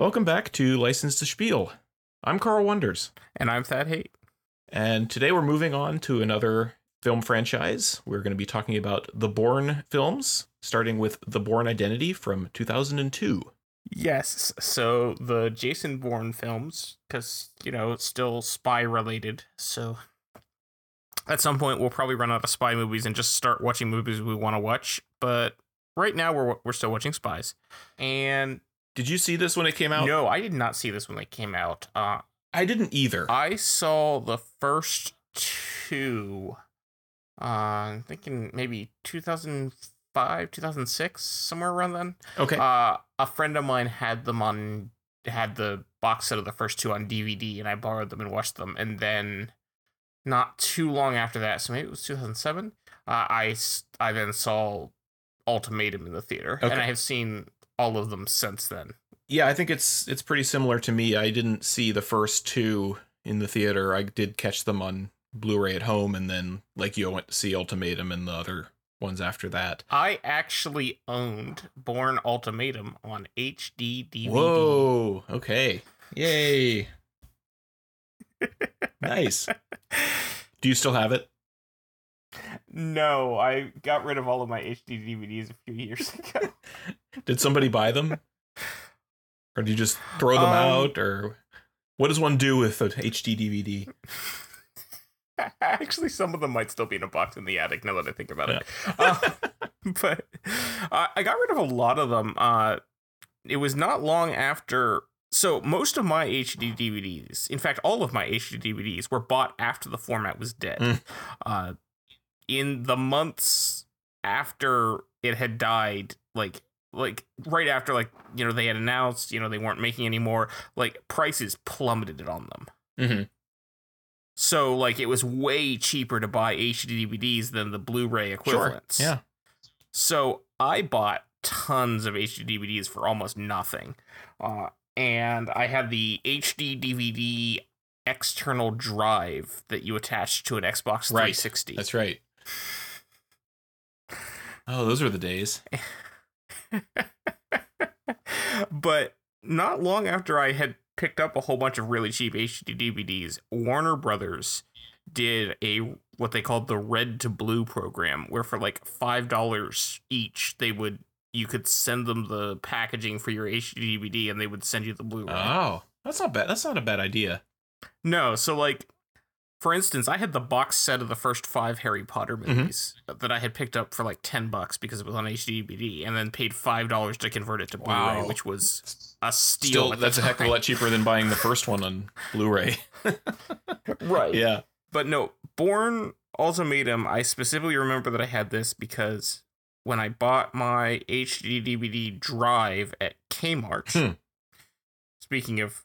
Welcome back to License to Spiel. I'm Carl Wonders, And I'm Thad Hate. and today we're moving on to another film franchise. We're going to be talking about the Bourne films, starting with The Bourne Identity from 2002. Yes, so the Jason Bourne films, because, you know, it's still spy related. So at some point, we'll probably run out of spy movies and just start watching movies we want to watch. But right now, we're, we're still watching spies. And Did you see this when it came out? no, I did not see this when it came out. Uh, I didn't either. I saw the first two. Uh, I'm thinking maybe 2005, 2006, somewhere around then. okay. Uh, a friend of mine had them on had the box set of the first two on DVD, and I borrowed them and watched them. And then, not too long after that, so maybe it was 2007. Uh, I I then saw Ultimatum in the theater, Okay. and I have seen all of them since then. yeah, I think it's it's pretty similar to me. I didn't see the first two in the theater. I did catch them on Blu-ray at home, and then like you I went to see Ultimatum and the other ones after that. I actually owned Bourne Ultimatum on HD DVD. Whoa. Okay. Yay. nice. Do you still have it? No, I got rid of all of my HD DVDs a few years ago. Did somebody buy them? Or do you just throw them Um, out? Or what does one do with an HD DVD? Actually, some of them might still be in a box in the attic now that I think about it. Uh, but uh, I got rid of a lot of them. Uh, it was not long after. So most of my HD DVDs, in fact, all of my HD DVDs, were bought after the format was dead. Mm. Uh, in the months after it had died, like like right after like you know they had announced you know they weren't making anymore, like prices plummeted on them. Mm-hmm. So like it was way cheaper to buy HD DVDs than the Blu-ray Sure. equivalents. Yeah. So I bought tons of HD DVDs for almost nothing. Uh, and I had the HD DVD external drive that you attach to an Xbox Right. 360. That's right. Oh, those were the days. but not long after I had picked up a whole bunch of really cheap HD DVDs, Warner Brothers did a what they called the red to blue program where for like $5 each they would you could send them the packaging for your HD DVD and they would send you the Blu-ray. Oh, that's not bad. That's not a bad idea. No, so like for instance, I had the box set of the first five Harry Potter Mm-hmm. movies that I had picked up for like ten bucks because it was on HD DVD, and then paid five dollars to convert it to Blu-ray, which was a steal. Still, that's a heck of a lot cheaper than buying the first one on Blu-ray. right? yeah. But no, Bourne Ultimatum. I specifically remember that I had this because when I bought my HD DVD drive at Kmart. Hmm. Speaking of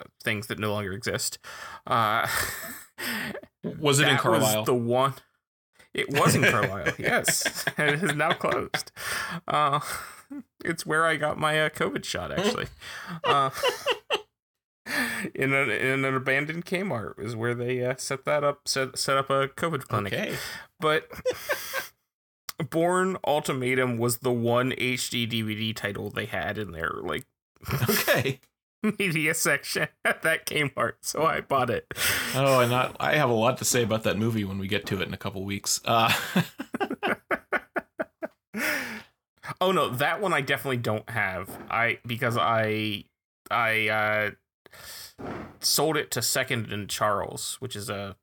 uh, things that no longer exist, uh, Was it in Carlisle? Was the one. It was in Carlisle. yes, and it is now closed. Uh, it's where I got my uh, COVID shot. Actually, uh, in, a, in an abandoned Kmart is where they uh, set that up. Set set up a COVID clinic. okay. But Bourne Ultimatum was the one HD DVD title they had in there. like Okay. media section at that Kmart, so I bought it. Oh, and I, I have a lot to say about that movie when we get to it in a couple weeks. Uh, oh no, that one I definitely don't have. I because I I uh sold it to Second and Charles, which is a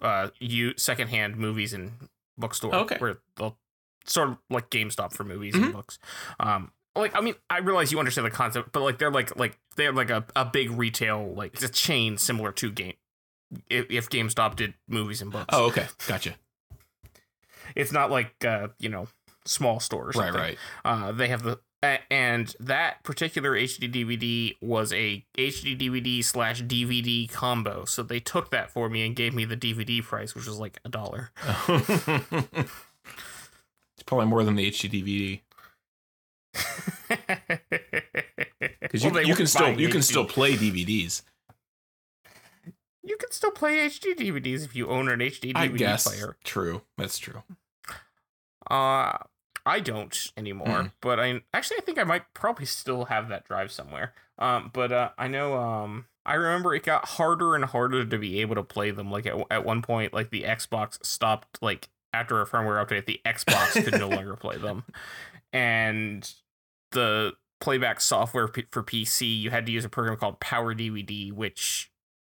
uh you secondhand movies and bookstore Okay. where they'll sort of like GameStop for movies Mhm. and books. Um like I mean I realize you understand the concept, but like they're like like they're like a, a big retail like it's a chain similar to game if, if GameStop did movies and books. oh, okay. Gotcha. It's not like uh, you know, small stores, Right, something. right. Uh, they have the and that particular HD DVD was a HD DVD slash DVD combo. So they took that for me and gave me the DVD price, which was like a dollar. it's probably more than the HD DVD because you, Well, you can still buying you can still play DVDs. you can still play HD DVDs if you own an HD DVD I guess player. true. That's true. Uh, I don't anymore, Mm. but I actually I think I might probably still have that drive somewhere. Um, but uh, I know um, I remember it got harder and harder to be able to play them. Like at at one point, like the Xbox stopped. Like after a firmware update, the Xbox could no longer play them, and the playback software p- for PC, you had to use a program called Power DVD, which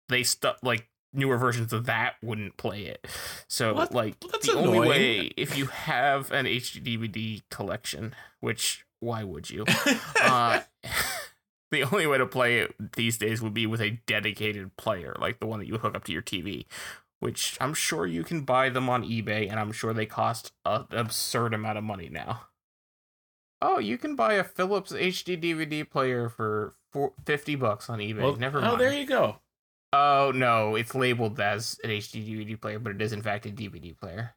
they stuck like newer versions of that wouldn't play it. So What? like That's the only way if you have an HD DVD collection, which why would you? Uh, the only way to play it these days would be with a dedicated player, like the one that you hook up to your TV. Which I'm sure you can buy them on eBay, and I'm sure they cost an absurd amount of money now. Oh, you can buy a Philips HD DVD player for four, 50 bucks on eBay. Well, Never oh, there you go. Oh no, it's labeled as an HD DVD player, but it is in fact a DVD player.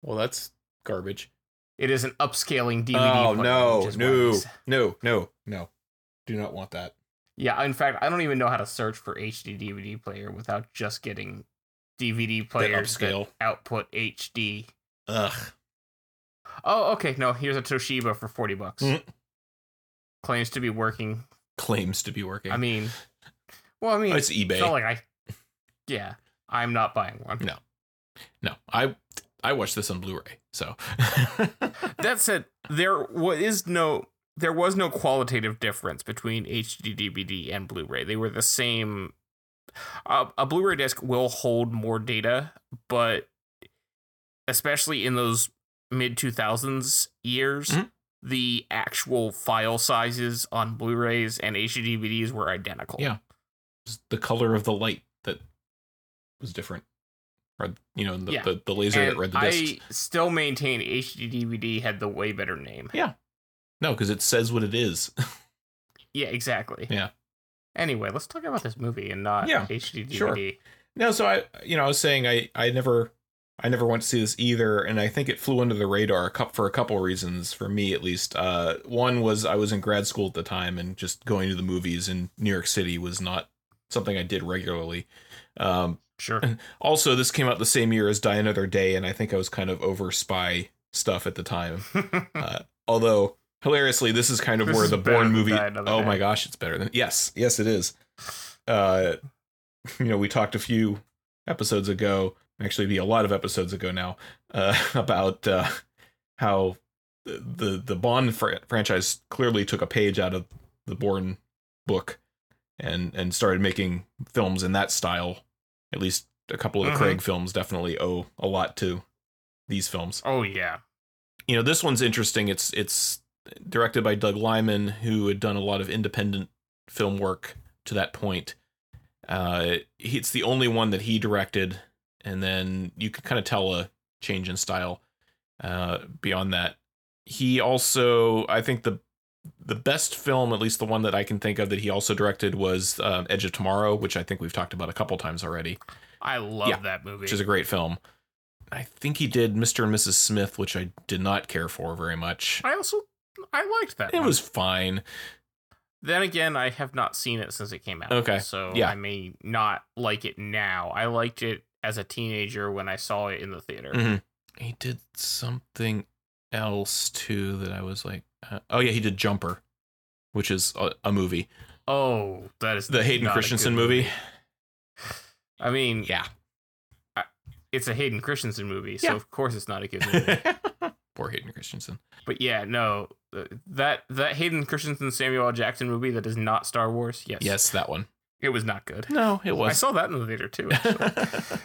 Well, that's garbage. It is an upscaling DVD. oh player, no, which is why no, no, no, no! Do not want that. Yeah, in fact, I don't even know how to search for HD DVD player without just getting DVD players that, output HD. Ugh. Oh, okay. No, here's a Toshiba for forty bucks. Mm. Claims to be working. Claims to be working. I mean, well, I mean, Oh, it's it's eBay. not like I. Yeah, I'm not buying one. No. no, I I watched this on Blu-ray, so That said, there wa- is no there was no qualitative difference between HD DVD and Blu-ray. They were the same. Uh, a Blu-ray disc will hold more data, but especially in those mid 2000s years, Mhm. the actual file sizes on Blu-rays and HD DVDs were identical. Yeah. The color of the light that was different, or you know, the Yeah. the, the laser And that read the disc. I still maintain HD DVD had the way better name. Yeah. No, because it says what it is. Yeah, exactly. Yeah. Anyway, let's talk about this movie and not Yeah, HD DVD. sure. no, so I you know I was saying I I never I never went to see this either, and I think it flew under the radar for a couple reasons for me at least. Uh, one was I was in grad school at the time, and just going to the movies in New York City was not something I did regularly. Um, Sure. also, this came out the same year as Die Another Day, and I think I was kind of over spy stuff at the time. Uh, although hilariously, this is kind of This where the Bourne movie. Oh Day. my gosh, it's better than yes, yes, it is. Uh, you know, we talked a few episodes ago, actually, be a lot of episodes ago now, uh, about uh, how the the, Bond fr- franchise clearly took a page out of the Bourne book and and started making films in that style. At least a couple of the Mhm. Craig films definitely owe a lot to these films oh yeah. you know this one's interesting it's it's directed by doug liman who had done a lot of independent film work to that point uh it's the only one that he directed and then you can kind of tell a change in style uh beyond that he also i think the the best film at least the one that i can think of that he also directed was uh, edge of tomorrow which i think we've talked about a couple times already I love Yeah, that movie. which is a great film i think he did mr and mrs smith which i did not care for very much I also I liked that. it one. was fine Then again, I have not seen it since it came out. Okay, So yeah. I may not like it now. I liked it as a teenager when I saw it in the theater. Mhm. He did something else too that I was like, uh, oh yeah, he did Jumper, which is a, a movie, Oh, that is the Hayden Christensen good movie. I mean, Yeah, it's a Hayden Christensen movie, so Yeah. of course it's not a good movie. poor Hayden Christensen. but yeah, no, uh, that that Hayden Christensen Samuel L. Jackson movie that is not Star Wars. Yes, Yes, that one. It was not good. No, it was. I saw that in the theater too.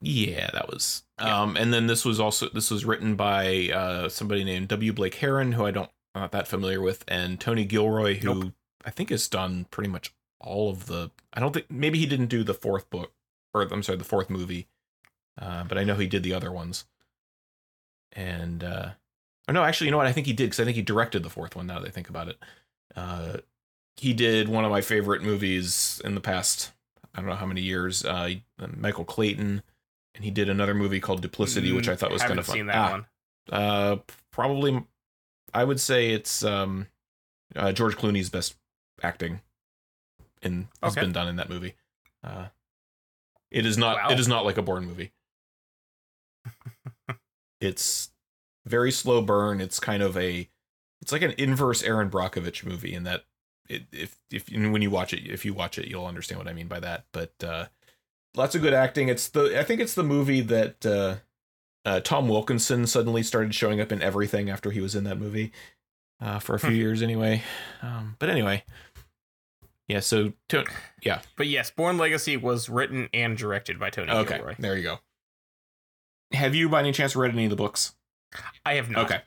yeah, that was. Yeah. Um, and then this was also this was written by uh somebody named W. Blake Herron, who I don't I'm not that familiar with, and Tony Gilroy, who Nope. I think has done pretty much all of the. I don't think maybe he didn't do the fourth book, or I'm sorry, the fourth movie, uh, but I know he did the other ones. And uh, oh no, actually, you know what? I think he did because I think he directed the fourth one. Now that I think about it, uh, he did one of my favorite movies in the past. I don't know how many years. Uh, Michael Clayton, and he did another movie called Duplicity, which I thought was kind of fun. seen that Ah, one. uh, probably, I would say it's um, uh, George Clooney's best acting, in has Okay. been done in that movie. Uh, it is not. Wow. It is not like a Bourne movie. it's very slow burn. It's kind of a, it's like an inverse Erin Brockovich movie in that it, if if when you watch it, if you watch it, you'll understand what I mean by that. But uh, lots of good acting. It's the I think it's the movie that uh, uh, Tom Wilkinson suddenly started showing up in everything after he was in that movie uh, for a few Hmm. years anyway. Um, but anyway, yeah. So to- yeah, But yes, Bourne Legacy was written and directed by Tony okay, Gilroy. there you go. Have you by any chance read any of the books? I have not. Okay.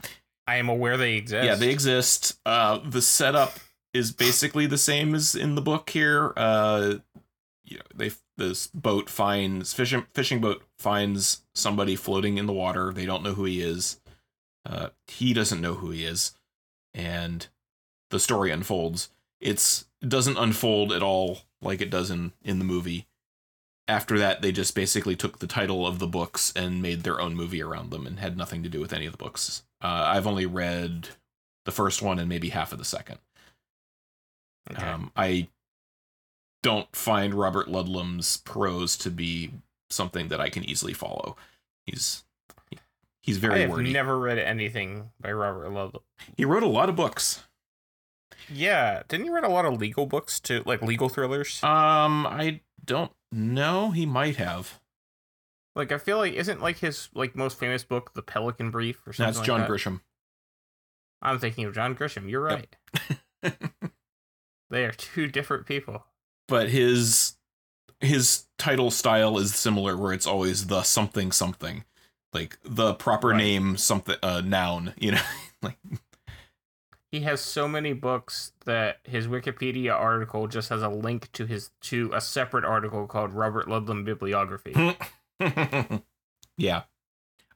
I am aware they exist. Yeah, they exist. Uh, the setup is basically the same as in the book here. Uh, you know, they this boat finds fishing fishing boat finds somebody floating in the water. They don't know who he is. Uh, he doesn't know who he is, and the story unfolds. It's it doesn't unfold at all like it does in in the movie. After that, they just basically took the title of the books and made their own movie around them, and had nothing to do with any of the books. Uh, I've only read the first one and maybe half of the second. Okay. Um, I don't find Robert Ludlum's prose to be something that I can easily follow. He's he's very. I have wordy. never read anything by Robert Ludlum. he wrote a lot of books. Yeah, didn't he write a lot of legal books too, like legal thrillers? Um, I don't know. He might have. like I feel like isn't like his like most famous book, The Pelican Brief, or something. That's like John that? Grisham. I'm thinking of John Grisham. You're right. Yep. they are two different people. but his his title style is similar where it's always the something something like the proper Right. name something uh noun you know like He has so many books that his Wikipedia article just has a link to his to a separate article called Robert Ludlum Bibliography. yeah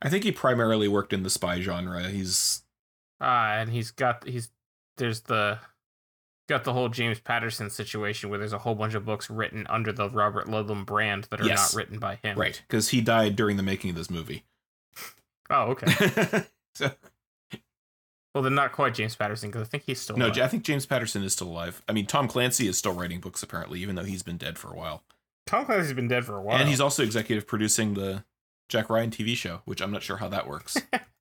i think he primarily worked in the spy genre he's Ah, and he's got he's there's the got the whole James Patterson situation where there's a whole bunch of books written under the Robert Ludlum brand that are Yes. not written by him. right because he died during the making of this movie Oh, okay. so well, then not quite James Patterson because I think he's still no alive. i think james patterson is still alive i mean tom clancy is still writing books apparently even though he's been dead for a while Tom Clancy's been dead for a while. and he's also executive producing the jack ryan tv show which i'm not sure how that works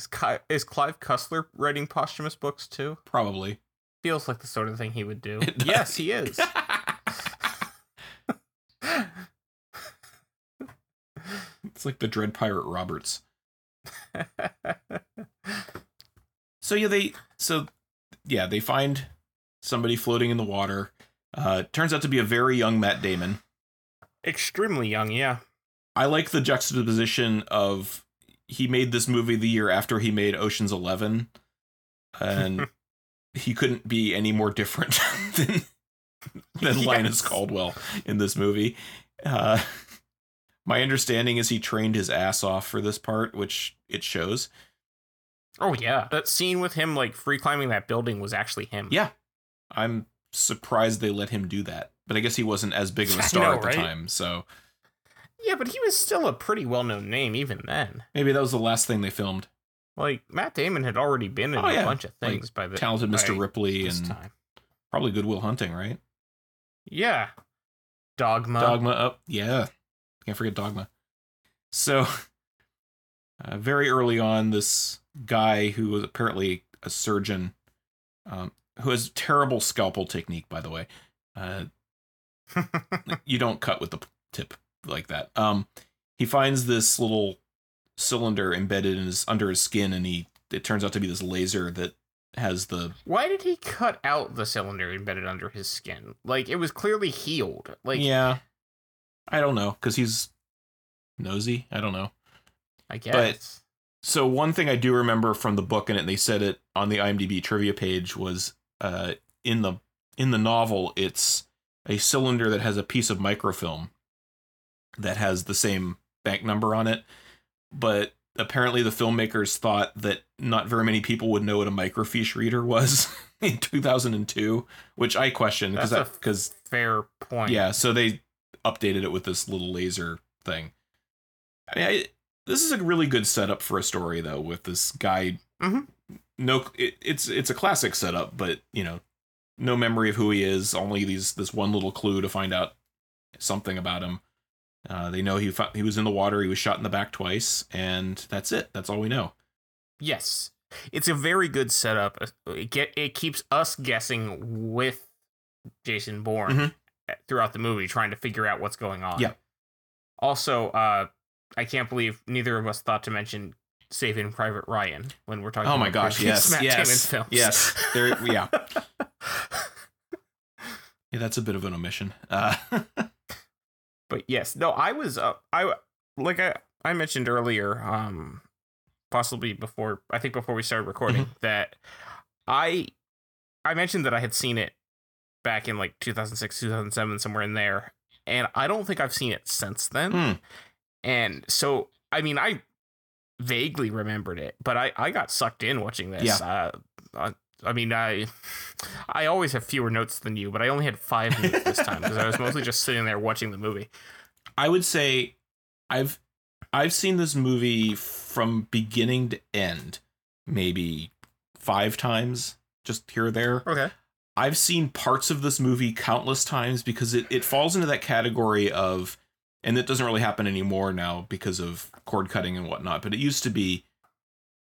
is, is Clive Cussler writing posthumous books too? probably Feels like the sort of thing he would do. Yes, he is. It's like the Dread Pirate Roberts. So yeah, they so yeah, they find somebody floating in the water. Uh turns out to be a very young Matt Damon. Extremely young, yeah. I like the juxtaposition of he made this movie the year after he made Ocean's 11 and he couldn't be any more different than than Linus Caldwell in this movie. Uh my understanding is he trained his ass off for this part, which it shows. Oh yeah, that scene with him like free climbing that building was actually him. Yeah. I'm surprised they let him do that. But I guess he wasn't as big of a star know, at the right? time, so yeah, but he was still a pretty well known name even then. maybe that was the last thing they filmed. Like Matt Damon had already been in Oh, a yeah. bunch of Like, things by the time. Talented Mr. Ripley and time. probably Good Will Hunting, right? Yeah, Dogma. Dogma up. Yeah. Can't forget Dogma. So, uh, very early on, this guy who was apparently a surgeon, um, who has terrible scalpel technique, by the way. Uh, you don't cut with the tip like that. Um, he finds this little cylinder embedded in his under his skin, and he it turns out to be this laser that has the Why did he cut out the cylinder embedded under his skin? Like it was clearly healed. Like yeah. I don't know because he's nosy. I don't know. I guess. But So one thing I do remember from the book, and they said it on the IMDb trivia page, was uh, in the in the novel, it's a cylinder that has a piece of microfilm that has the same bank number on it, but apparently the filmmakers thought that not very many people would know what a microfiche reader was in 2002, which I question because because Fair point. yeah, so they updated it with this little laser thing. I mean, I, this is a really good setup for a story, though, with this guy. Mhm. No, it, it's it's a classic setup, but you know, no memory of who he is. Only these this one little clue to find out something about him. Uh, they know he he was in the water. He was shot in the back twice, and that's it. That's all we know. Yes, it's a very good setup. Uh, It get it keeps us guessing with Jason Bourne Mhm. throughout the movie, trying to figure out what's going on. Yeah. Also, uh, I can't believe neither of us thought to mention Saving Private Ryan when we're talking. Oh my about gosh! Yes, Matt yes, yes. There, yeah. yeah. That's a bit of an omission. Uh, but yes, no, I was uh, I like I I mentioned earlier, um, possibly before I think before we started recording Mm-hmm. that I I mentioned that I had seen it back in like 2006, 2007, somewhere in there, and I don't think I've seen it since then. Hmm. And so, I mean, I vaguely remembered it, but I I got sucked in watching this. Yeah. Uh, I mean, I I always have fewer notes than you, but I only had five notes this time because I was mostly just sitting there watching the movie. I would say I've I've seen this movie from beginning to end, maybe five times, just here or there. Okay. I've seen parts of this movie countless times because it, it falls into that category of, and it doesn't really happen anymore now because of cord cutting and whatnot, but it used to be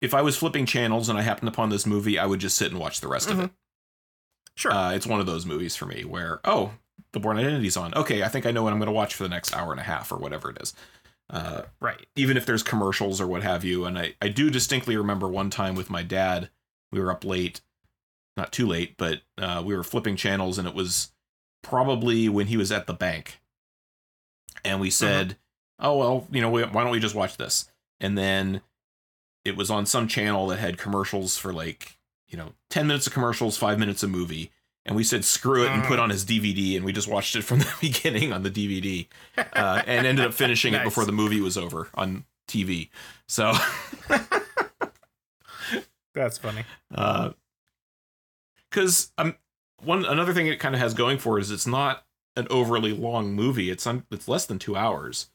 if I was flipping channels and I happened upon this movie, I would just sit and watch the rest of it. Sure. Uh, it's one of those movies for me where, oh, the Bourne Identity's on. Okay, I think I know what I'm going to watch for the next hour and a half or whatever it is. Uh, right. even if there's commercials or what have you. And I, I do distinctly remember one time with my dad, we were up late, not too late, but uh, we were flipping channels and it was probably when he was at the bank. And we said, oh, well, you know, why don't we just watch this? And then it was on some channel that had commercials for like, you know, 10 minutes of commercials, five minutes of movie. And we said, screw it, and put on his DVD. And we just watched it from the beginning on the DVD uh, and ended up finishing it before the movie was over on TV. So, That's funny. because um, one another thing it kind of has going for it is it's not an overly long movie. It's un, it's less than two hours,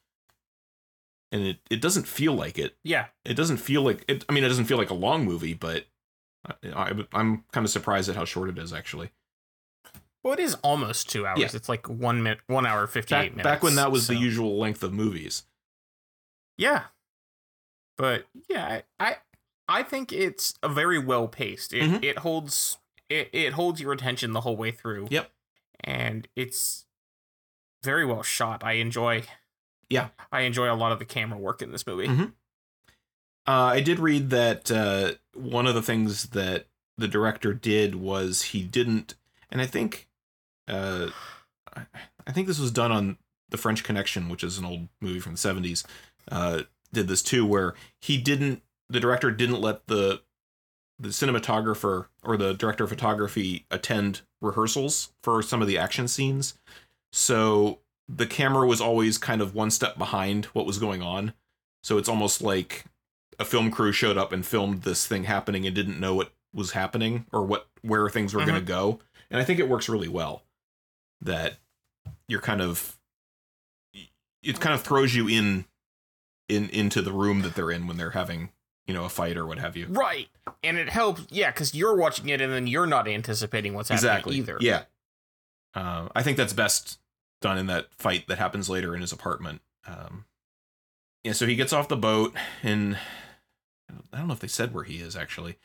and it it doesn't feel like it. Yeah. It doesn't feel like it. I mean, it doesn't feel like a long movie, but I, I, I'm kind of surprised at how short it is actually. Well, it is almost two hours. Yeah. It's like one minute, one hour, fifty-eight Back, minutes. back when that was the usual length of movies. Yeah. But yeah, I I, think it's a very well paced. It Mhm. it holds it, it holds your attention the whole way through. Yep. And it's very well shot. I enjoy Yeah. I enjoy a lot of the camera work in this movie. Mhm. Uh, I did read that uh, one of the things that the director did was he didn't, and I think, uh, I, I think this was done on the French Connection, which is an old movie from the seventies. Uh, did this too, where he didn't, the director didn't let the the cinematographer or the director of photography attend rehearsals for some of the action scenes. So the camera was always kind of one step behind what was going on. So it's almost like a film crew showed up and filmed this thing happening and didn't know what was happening or what where things were going to go. And I think it works really well that you're kind of it kind of throws you in in into the room that they're in when they're having, you know, a fight or what have you. Right. And it helps, yeah, because you're watching it and then you're not anticipating what's happening exactly either. Yeah. Uh, I think that's best done in that fight that happens later in his apartment. Um, yeah, so he gets off the boat and I don't know if they said where he is actually.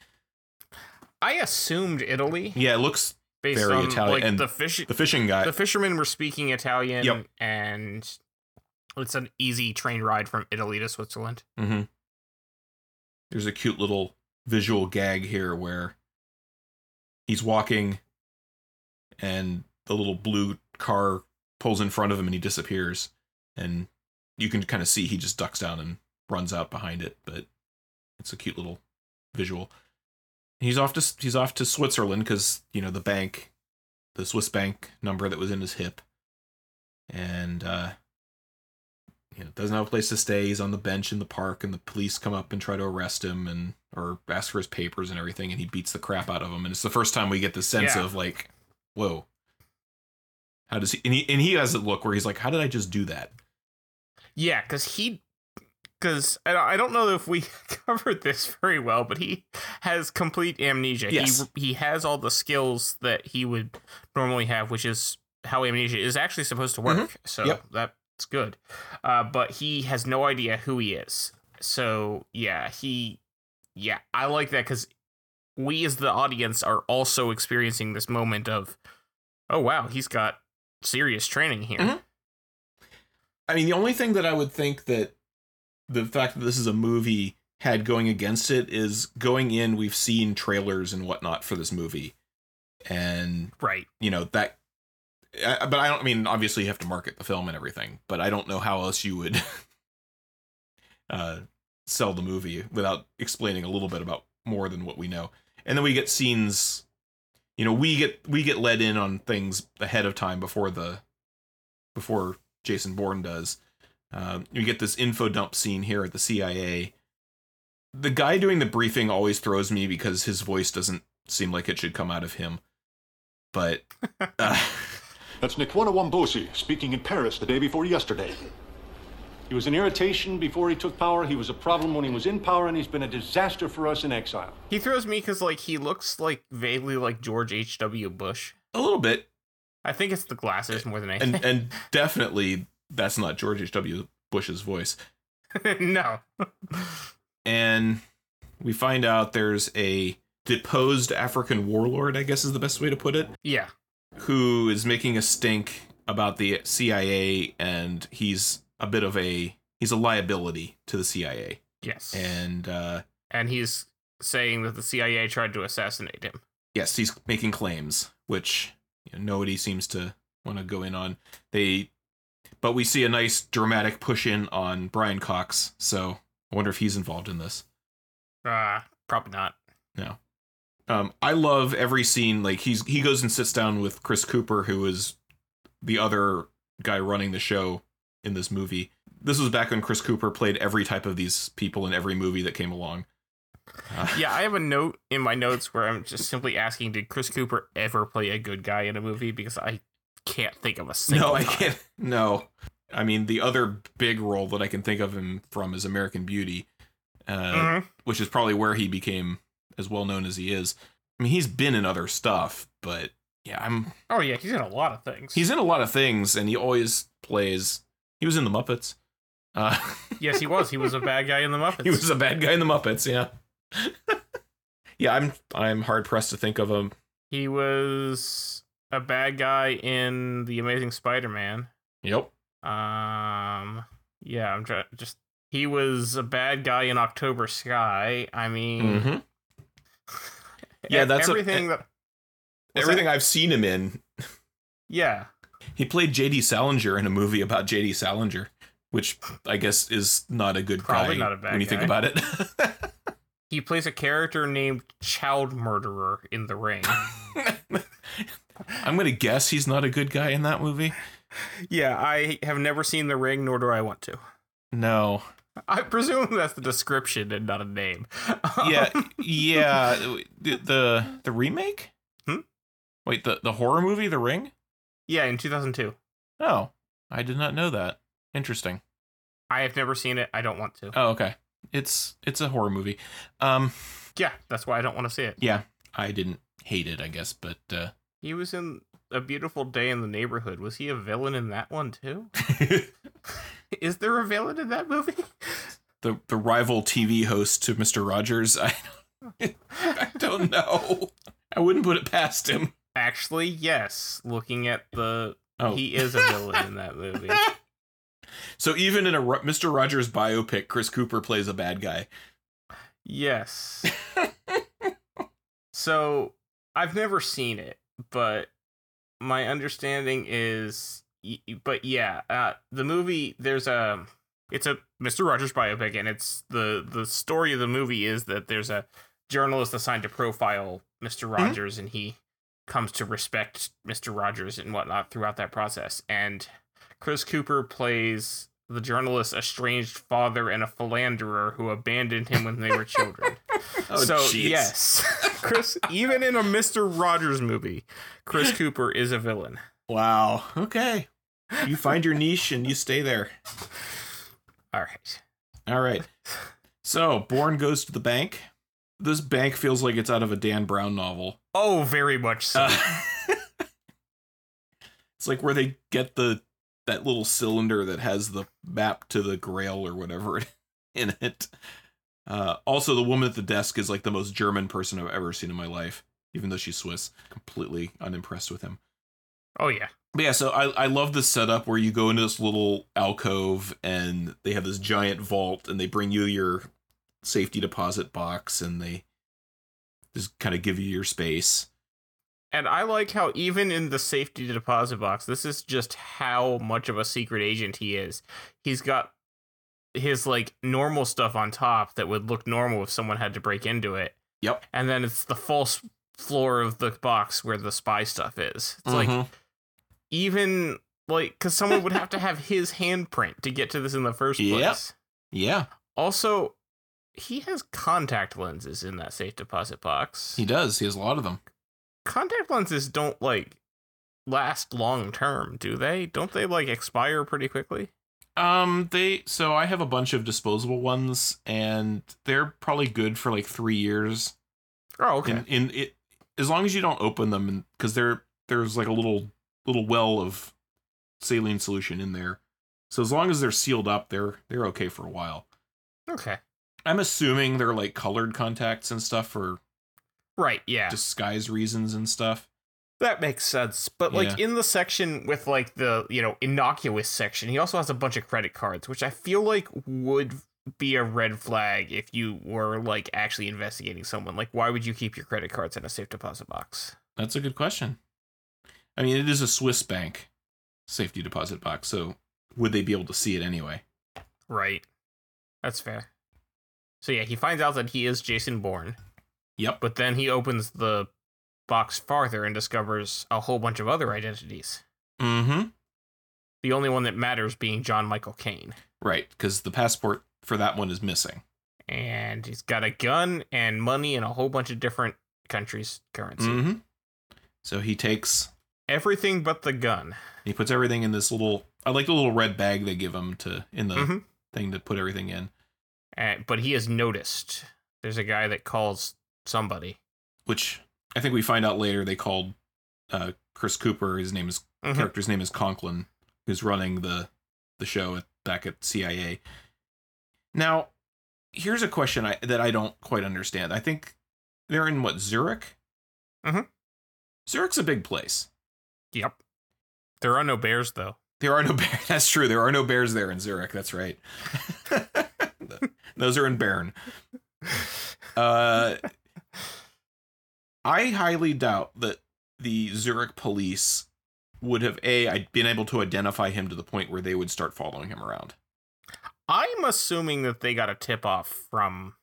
I assumed Italy Yeah, it looks based Very on Italian, like and the fish the fishing guy. the fishermen were speaking Italian Yep. and it's an easy train ride from Italy to Switzerland. Mm-hmm. There's a cute little visual gag here where he's walking and the little blue car pulls in front of him and he disappears. And you can kind of see he just ducks down and runs out behind it, but it's a cute little visual. He's off to he's off to Switzerland because you know the bank, the Swiss bank number that was in his hip, and uh, you know doesn't have a place to stay. He's on the bench in the park, and the police come up and try to arrest him and or ask for his papers and everything, and he beats the crap out of them. And it's the first time we get the sense Yeah. of like, whoa, how does he? And he and he has a look where he's like, how did I just do that? Yeah, because he, because I I don't know if we covered this very well, but he has complete amnesia. Yes. He he has all the skills that he would normally have, which is how amnesia is actually supposed to work. So Yep. that it's good. Uh, but he has no idea who he is. So yeah, he yeah, I like that because we as the audience are also experiencing this moment of, oh wow, he's got serious training here. Mhm. I mean, the only thing that I would think that the fact that this is a movie had going against it is going in, we've seen trailers and whatnot for this movie. And, Right. you know, that. I, but I don't I mean, obviously, you have to market the film and everything, but I don't know how else you would uh, sell the movie without explaining a little bit about more than what we know. And then we get scenes. You know, we get we get led in on things ahead of time before the before Jason Bourne does. Um, you get this info dump scene here at the CIA. The guy doing the briefing always throws me because his voice doesn't seem like it should come out of him. But uh, That's Nykwana Wombosi speaking in Paris the day before yesterday. He was an irritation before he took power. He was a problem when he was in power, and he's been a disaster for us in exile. He throws me because like he looks like vaguely like George H. W. Bush. a little bit, I think it's the glasses more than anything. and and definitely that's not George H. W. Bush's voice. no. And we find out there's a deposed African warlord, I guess is the best way to put it, Yeah. who is making a stink about the CIA, and he's a bit of a he's a liability to the CIA, Yes. and uh, and he's saying that the CIA tried to assassinate him. yes, he's making claims, which you know, nobody seems to want to go in on. They, but we see a nice dramatic push in on Brian Cox, so I wonder if he's involved in this. Uh probably not. No. Um, I love every scene. Like he's he goes and sits down with Chris Cooper, who is the other guy running the show in this movie. This was back when Chris Cooper played every type of these people in every movie that came along. Uh, Yeah, I have a note in my notes where I'm just simply asking, did Chris Cooper ever play a good guy in a movie? Because I can't think of a single. no, I time. can't. No, I mean the other big role that I can think of him from is American Beauty, uh, Mhm. which is probably where he became as well known as he is. I mean, he's been in other stuff, but yeah, I'm Oh yeah, he's in a lot of things. He's in a lot of things, and he always plays. He was in the Muppets. Uh, yes, he was. He was a bad guy in the Muppets. he was a bad guy in the Muppets. Yeah. yeah, I'm. I'm hard pressed to think of him. He was a bad guy in the Amazing Spider-Man. Yep. Um, yeah, I'm trying. Just he was a bad guy in October Sky. I mean, hmm Yeah, that's a- everything that. What's Everything I've seen him in. Yeah, He played J.D. Salinger in a movie about J.D. Salinger, which I guess is not a good Probably guy not a bad when you think about it. he plays a character named Child Murderer in The Ring. I'm gonna guess he's not a good guy in that movie. yeah, I have never seen The Ring, nor do I want to. No. I presume that's the description and not a name. yeah, yeah. The the, the remake. Hmm? Wait, the the horror movie, The Ring. Yeah, in 2002. Oh, I did not know that. Interesting. I have never seen it. I don't want to. Oh, okay. It's it's a horror movie. Um, Yeah, that's why I don't want to see it. yeah, I didn't hate it, I guess, but uh, He was in A Beautiful Day in the Neighborhood. Was he a villain in that one too? Is there a villain in that movie? the the rival TV host to Mister Rogers. I I don't know. I wouldn't put it past him. Actually, yes. Looking at the, Oh, he is a villain in that movie. so even in a Mister Rogers biopic, Chris Cooper plays a bad guy. Yes. so I've never seen it, but my understanding is, but yeah, uh, the movie there's a, it's a Mister Rogers biopic, and it's the the story of the movie is that there's a journalist assigned to profile Mister Rogers, and he comes to respect Mister Rogers and whatnot throughout that process, and Chris Cooper plays the journalist's estranged father and a philanderer who abandoned him when they were children. Oh, so jeez. yes, Chris, even in a Mister Rogers movie, Chris Cooper is a villain. Wow. Okay. You find your niche and you stay there. All right. All right. So Bourne goes to the bank. This bank feels like it's out of a Dan Brown novel. Oh, very much so. Uh, it's like where they get the that little cylinder that has the map to the Grail or whatever in it. Uh, also, the woman at the desk is like the most German person I've ever seen in my life, even though she's Swiss. Completely unimpressed with him. Oh yeah. But yeah, so I, I love the setup where you go into this little alcove and they have this giant vault and they bring you your safety deposit box and they just kind of give you your space. And I like how even in the safety deposit box, this is just how much of a secret agent he is. He's got his like normal stuff on top that would look normal if someone had to break into it. Yep. And then it's the false floor of the box where the spy stuff is. It's like Mhm. even like because someone would have to have his handprint to get to this in the first Yep. place. yeah, Also, he has contact lenses in that safe deposit box. he does. He has a lot of them. contact lenses don't like last long term, do they? Don't they like expire pretty quickly? Um, they so I have a bunch of disposable ones, and they're probably good for like three years. Oh, okay. In, in it, as long as you don't open them, and because there there's like a little little well of saline solution in there, so as long as they're sealed up, they're they're okay for a while. okay. I'm assuming they're like colored contacts and stuff for Right, yeah. disguise reasons and stuff. that makes sense. But like Yeah. in the section with like the, you know, innocuous section, he also has a bunch of credit cards, which I feel like would be a red flag if you were like actually investigating someone. Like why would you keep your credit cards in a safe deposit box? That's a good question. I mean, it is a Swiss bank safety deposit box, so would they be able to see it anyway? Right. That's fair. So yeah, he finds out that he is Jason Bourne. Yep. But then he opens the box farther and discovers a whole bunch of other identities. Mm-hmm. The only one that matters being John Michael Caine. Right, because the passport for that one is missing. And he's got a gun and money in a whole bunch of different countries' currency. Mm-hmm. So he takes Everything but the gun. he puts everything in this little I like the little red bag they give him to in the Mhm. thing to put everything in. And, but he has noticed there's a guy that calls somebody. Which I think we find out later they called uh Chris Cooper, his name is Mhm. character's name is Conklin, who's running the the show at, back at CIA. Now, here's a question I, that I don't quite understand. I think they're in what Zurich. Mhm. Zurich's a big place. Yep. There are no bears, though. There are no bears. That's true. There are no bears there in Zurich. That's right. Those are in Bern. Uh, I highly doubt that the Zurich police would have a I'd been able to identify him to the point where they would start following him around. I'm assuming that they got a tip off from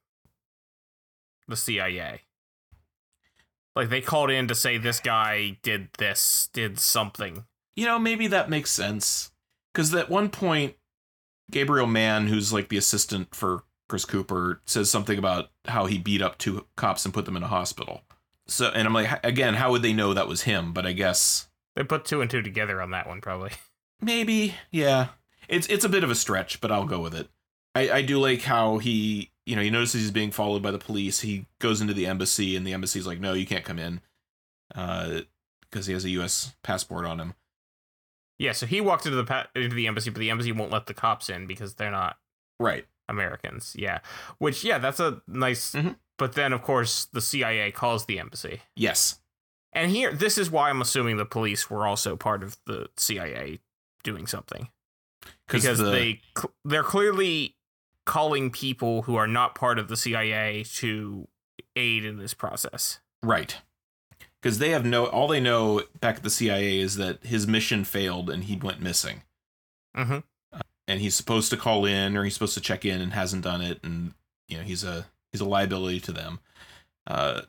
the CIA. Like they called in to say this guy did this, did something. You know, maybe that makes sense because at one point, Gabriel Mann, who's like the assistant for Chris Cooper, says something about how he beat up two cops and put them in a hospital. So, and I'm like, again, how would they know that was him? But I guess They put two and two together on that one, probably. maybe, yeah. It's it's a bit of a stretch, but I'll go with it. I I do like how he, you know, he notices he's being followed by the police. He goes into the embassy, and the embassy's like, no, you can't come in, uh, because he has a U.S. passport on him. Yeah, so he walked into the pa- into the embassy, but the embassy won't let the cops in because they're not Right. Americans. Yeah, which yeah, that's a nice. Mhm. But then of course the CIA calls the embassy, Yes. and here this is why I'm assuming the police were also part of the CIA doing something because the- they cl- they're clearly calling people who are not part of the CIA to aid in this process. Right. Because they have no, all they know back at the CIA is that his mission failed and he went missing. Mm-hmm. And he's supposed to call in or he's supposed to check in and hasn't done it. And, you know, he's a, he's a liability to them. Uh,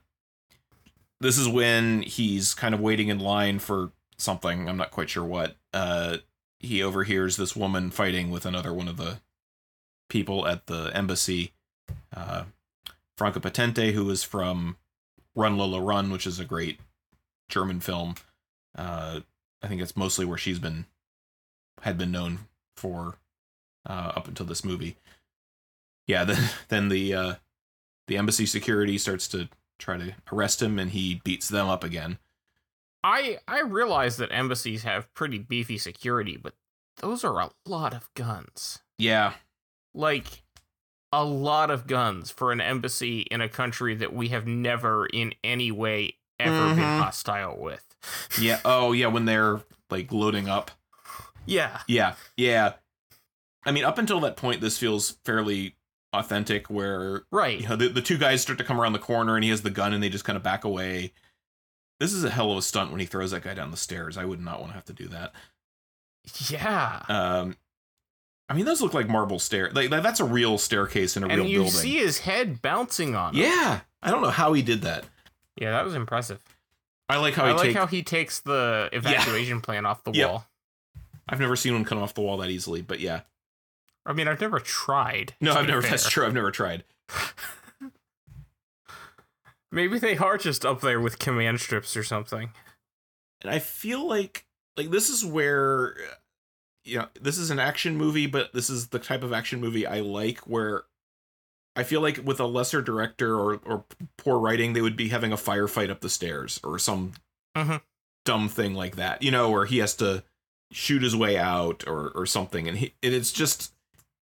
this is when he's kind of waiting in line for something. I'm not quite sure what. Uh, he overhears this woman fighting with another one of the people at the embassy. Uh, Franka Potente, who is from Run Lola Run, which is a great German film. Uh, I think it's mostly where she's been had been known for uh, up until this movie. Yeah, then then the uh, the embassy security starts to try to arrest him, and he beats them up again. I I realize that embassies have pretty beefy security, but those are a lot of guns. Yeah. Like a lot of guns for an embassy in a country that we have never in any way ever been Mhm. hostile with. Yeah. Oh, yeah. When they're like loading up. Yeah. Yeah. Yeah. I mean, up until that point, this feels fairly authentic where Right. you know the, the two guys start to come around the corner and he has the gun and they just kind of back away. This is a hell of a stunt when he throws that guy down the stairs. I would not want to have to do that. Yeah. Um, I mean, those look like marble stair. Like that's a real staircase in a and real you building. see his head bouncing on it. yeah, I don't know how he did that. Yeah, that was impressive. I like how I he like take. how he takes the evacuation plan off the Yep. wall. I've never seen one come off the wall that easily, but yeah. I mean, I've never tried. No, I've never. fair. That's true. I've never tried. Maybe they are just up there with command strips or something. and I feel like like this is where you know this is an action movie, but this is the type of action movie I like where I feel like with a lesser director or or poor writing, they would be having a firefight up the stairs or some Mhm. dumb thing like that, you know, where he has to shoot his way out or or something, and he and it's just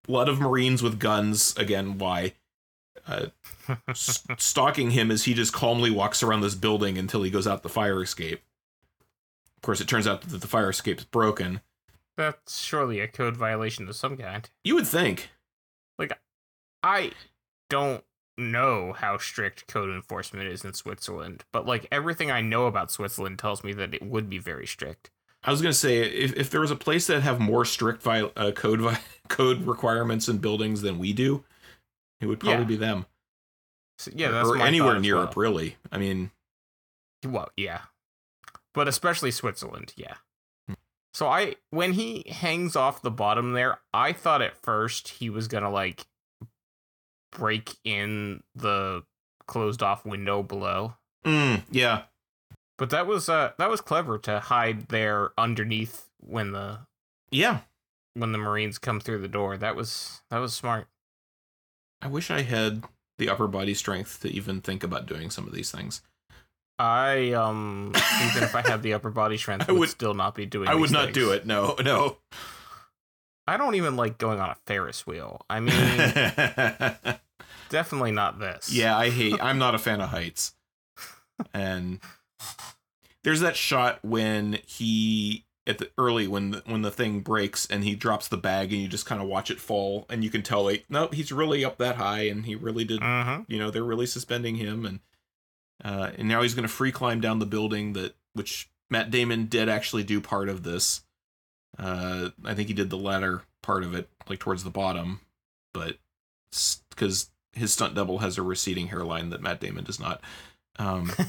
a lot of Marines with guns again. Why? Uh, s- stalking him as he just calmly walks around this building until he goes out the fire escape. Of course, it turns out that the fire escape's broken. That's surely a code violation of some kind. You would think. Like, I don't know how strict code enforcement is in Switzerland, but like everything I know about Switzerland tells me that it would be very strict. I was gonna say if, if there was a place that have more strict vi- uh, code vi- code requirements in buildings than we do, it would probably Yeah. be them. So, yeah, that's or my anywhere in Europe, well. really. I mean, Well, yeah. But especially Switzerland, yeah. So I when he hangs off the bottom there, I thought at first he was going to like break in the closed off window below. mm, yeah, But that was uh that was clever to hide there underneath when the yeah. when the Marines come through the door. That was that was smart. I wish I had the upper body strength to even think about doing some of these things. I um even if I had the upper body strength, I would, would- still not be doing. I would not things. do it. No, no. I don't even like going on a Ferris wheel. I mean, definitely not this. Yeah, I hate. I'm not a fan of heights. And there's that shot when he at the early when the, when the thing breaks and he drops the bag and you just kind of watch it fall and you can tell like no he's really up that high and he really did Mm-hmm. you know they're really suspending him and uh and now he's going to free climb down the building that which Matt Damon did actually do part of this uh I think he did the latter part of it like towards the bottom but because his stunt double has a receding hairline that Matt Damon does not um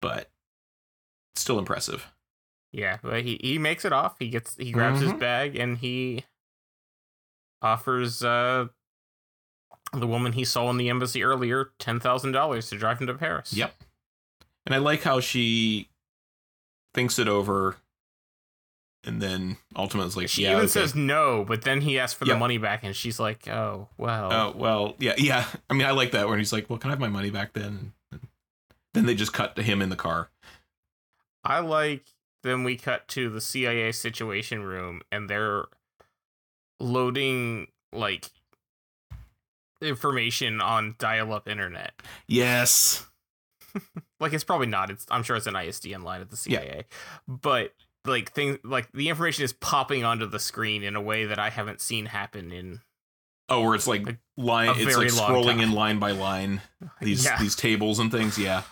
but still impressive yeah, but he he makes it off. He gets he grabs his Mhm. bag and he offers uh the woman he saw in the embassy earlier ten thousand dollars to drive him to Paris. Yep. And I like how she thinks it over and then ultimately She yeah, even okay. says no, but then he asks for Yep. the money back, and she's like, "Oh, well." Oh, well, yeah, yeah. I mean, I like that when he's like, well, can I have my money back then? And then they just cut to him in the car. I like then we cut to the CIA situation room and they're loading like information on dial-up internet. Yes. Like it's probably not. It's I'm sure it's an ISDN line at the Yeah. CIA. But like things like the information is popping onto the screen in a way that I haven't seen happen in Oh, where it's like A- line, a it's like scrolling in line by line. These Yeah. these tables and things. Yeah.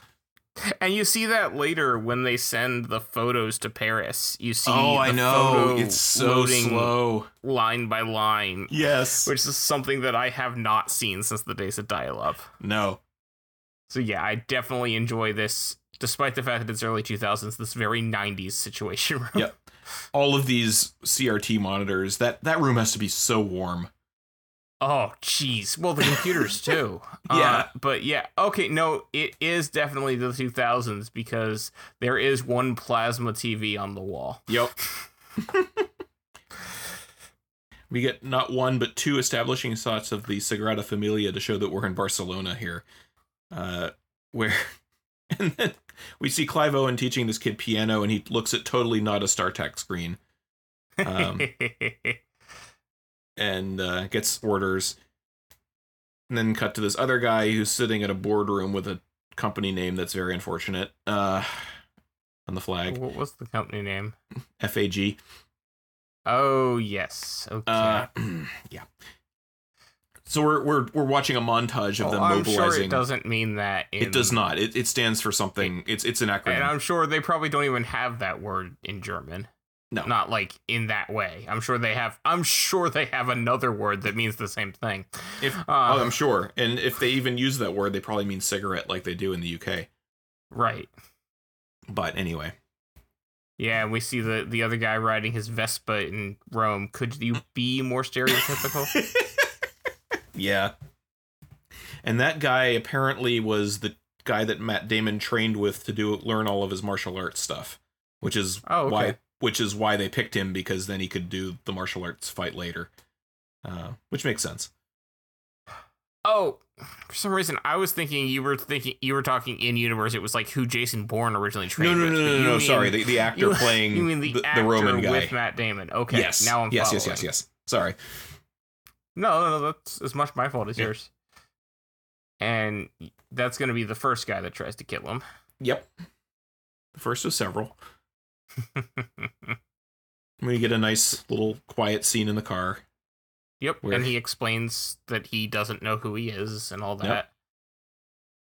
And you see that later when they send the photos to Paris. You see oh, I know. photo It's so slow. line by line. Yes. which is something that I have not seen since the days of dial up. no. So yeah, I definitely enjoy this, despite the fact that it's early 2000s, this very 90s situation room. Yep. All of these CRT monitors. That that room has to be so warm. Oh, jeez. Well, the computers too. Uh, Yeah. but yeah, okay, no, it is definitely the 2000s because there is one plasma TV on the wall. Yep. we get not one but two establishing shots of the Sagrada Familia to show that we're in Barcelona here. Uh, where, and then we see Clive Owen teaching this kid piano, and he looks at totally not a StarTech screen, Um, and uh, gets orders. And then cut to this other guy who's sitting at a boardroom with a company name that's very unfortunate. Uh, on the flag, what was the company name? FAG. Oh yes. Okay. Uh, yeah. So we're we're we're watching a montage of Well, them I'm mobilizing. sure it doesn't mean that. In, It does not. It, it stands for something. It's it's an And acronym. I'm sure they probably don't even have that word in German. No. Not like in that way. I'm sure they have. I'm sure they have another word that means the same thing. If Uh, oh, I'm sure. And if they even use that word, they probably mean cigarette like they do in the UK. right. But anyway. Yeah, and we see the the other guy riding his Vespa in Rome. Could you be more stereotypical? yeah. And that guy apparently was the guy that Matt Damon trained with to do learn all of his martial arts stuff, which is Oh, okay. why which is why they picked him because then he could do the martial arts fight later. Uh, which makes sense. oh, for some reason I was thinking you were thinking you were talking in universe. It was like who Jason Bourne originally trained no, no, with. no, no, no. mean- Sorry, the, the actor you- playing You mean the, the, actor the Roman guy. with Matt Damon? Okay. yes. Now I'm yes, yes, yes, yes. Sorry. No, no, no. That's as much my fault as Yeah. yours. And that's going to be the first guy that tries to kill him. Yep. The first of several. We get a nice little quiet scene in the car. yep. Where- And he explains that he doesn't know who he is and all that.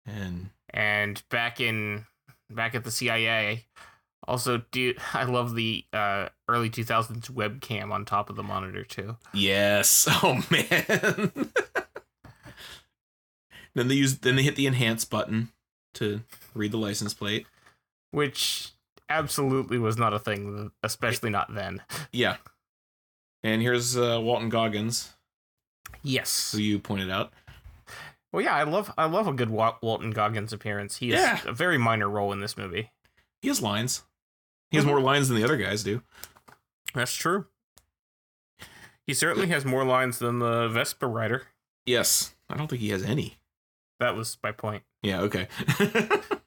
Yep. And And back in back at the CIA, also, dude, I love the uh, early 2000s webcam on top of the monitor too. yes. Oh man. then they use then they hit the enhance button to read the license plate. Which absolutely was not a thing, especially not then. Yeah. And here's uh, Walton Goggins, Yes. who you pointed out. Well, yeah, I love I love a good Wa- Walton Goggins appearance. He has Yeah. a very minor role in this movie. He has lines. He has more lines than the other guys do. That's true. He certainly has more lines than the Vespa rider. Yes. I don't think he has any. That was my point. Yeah, okay.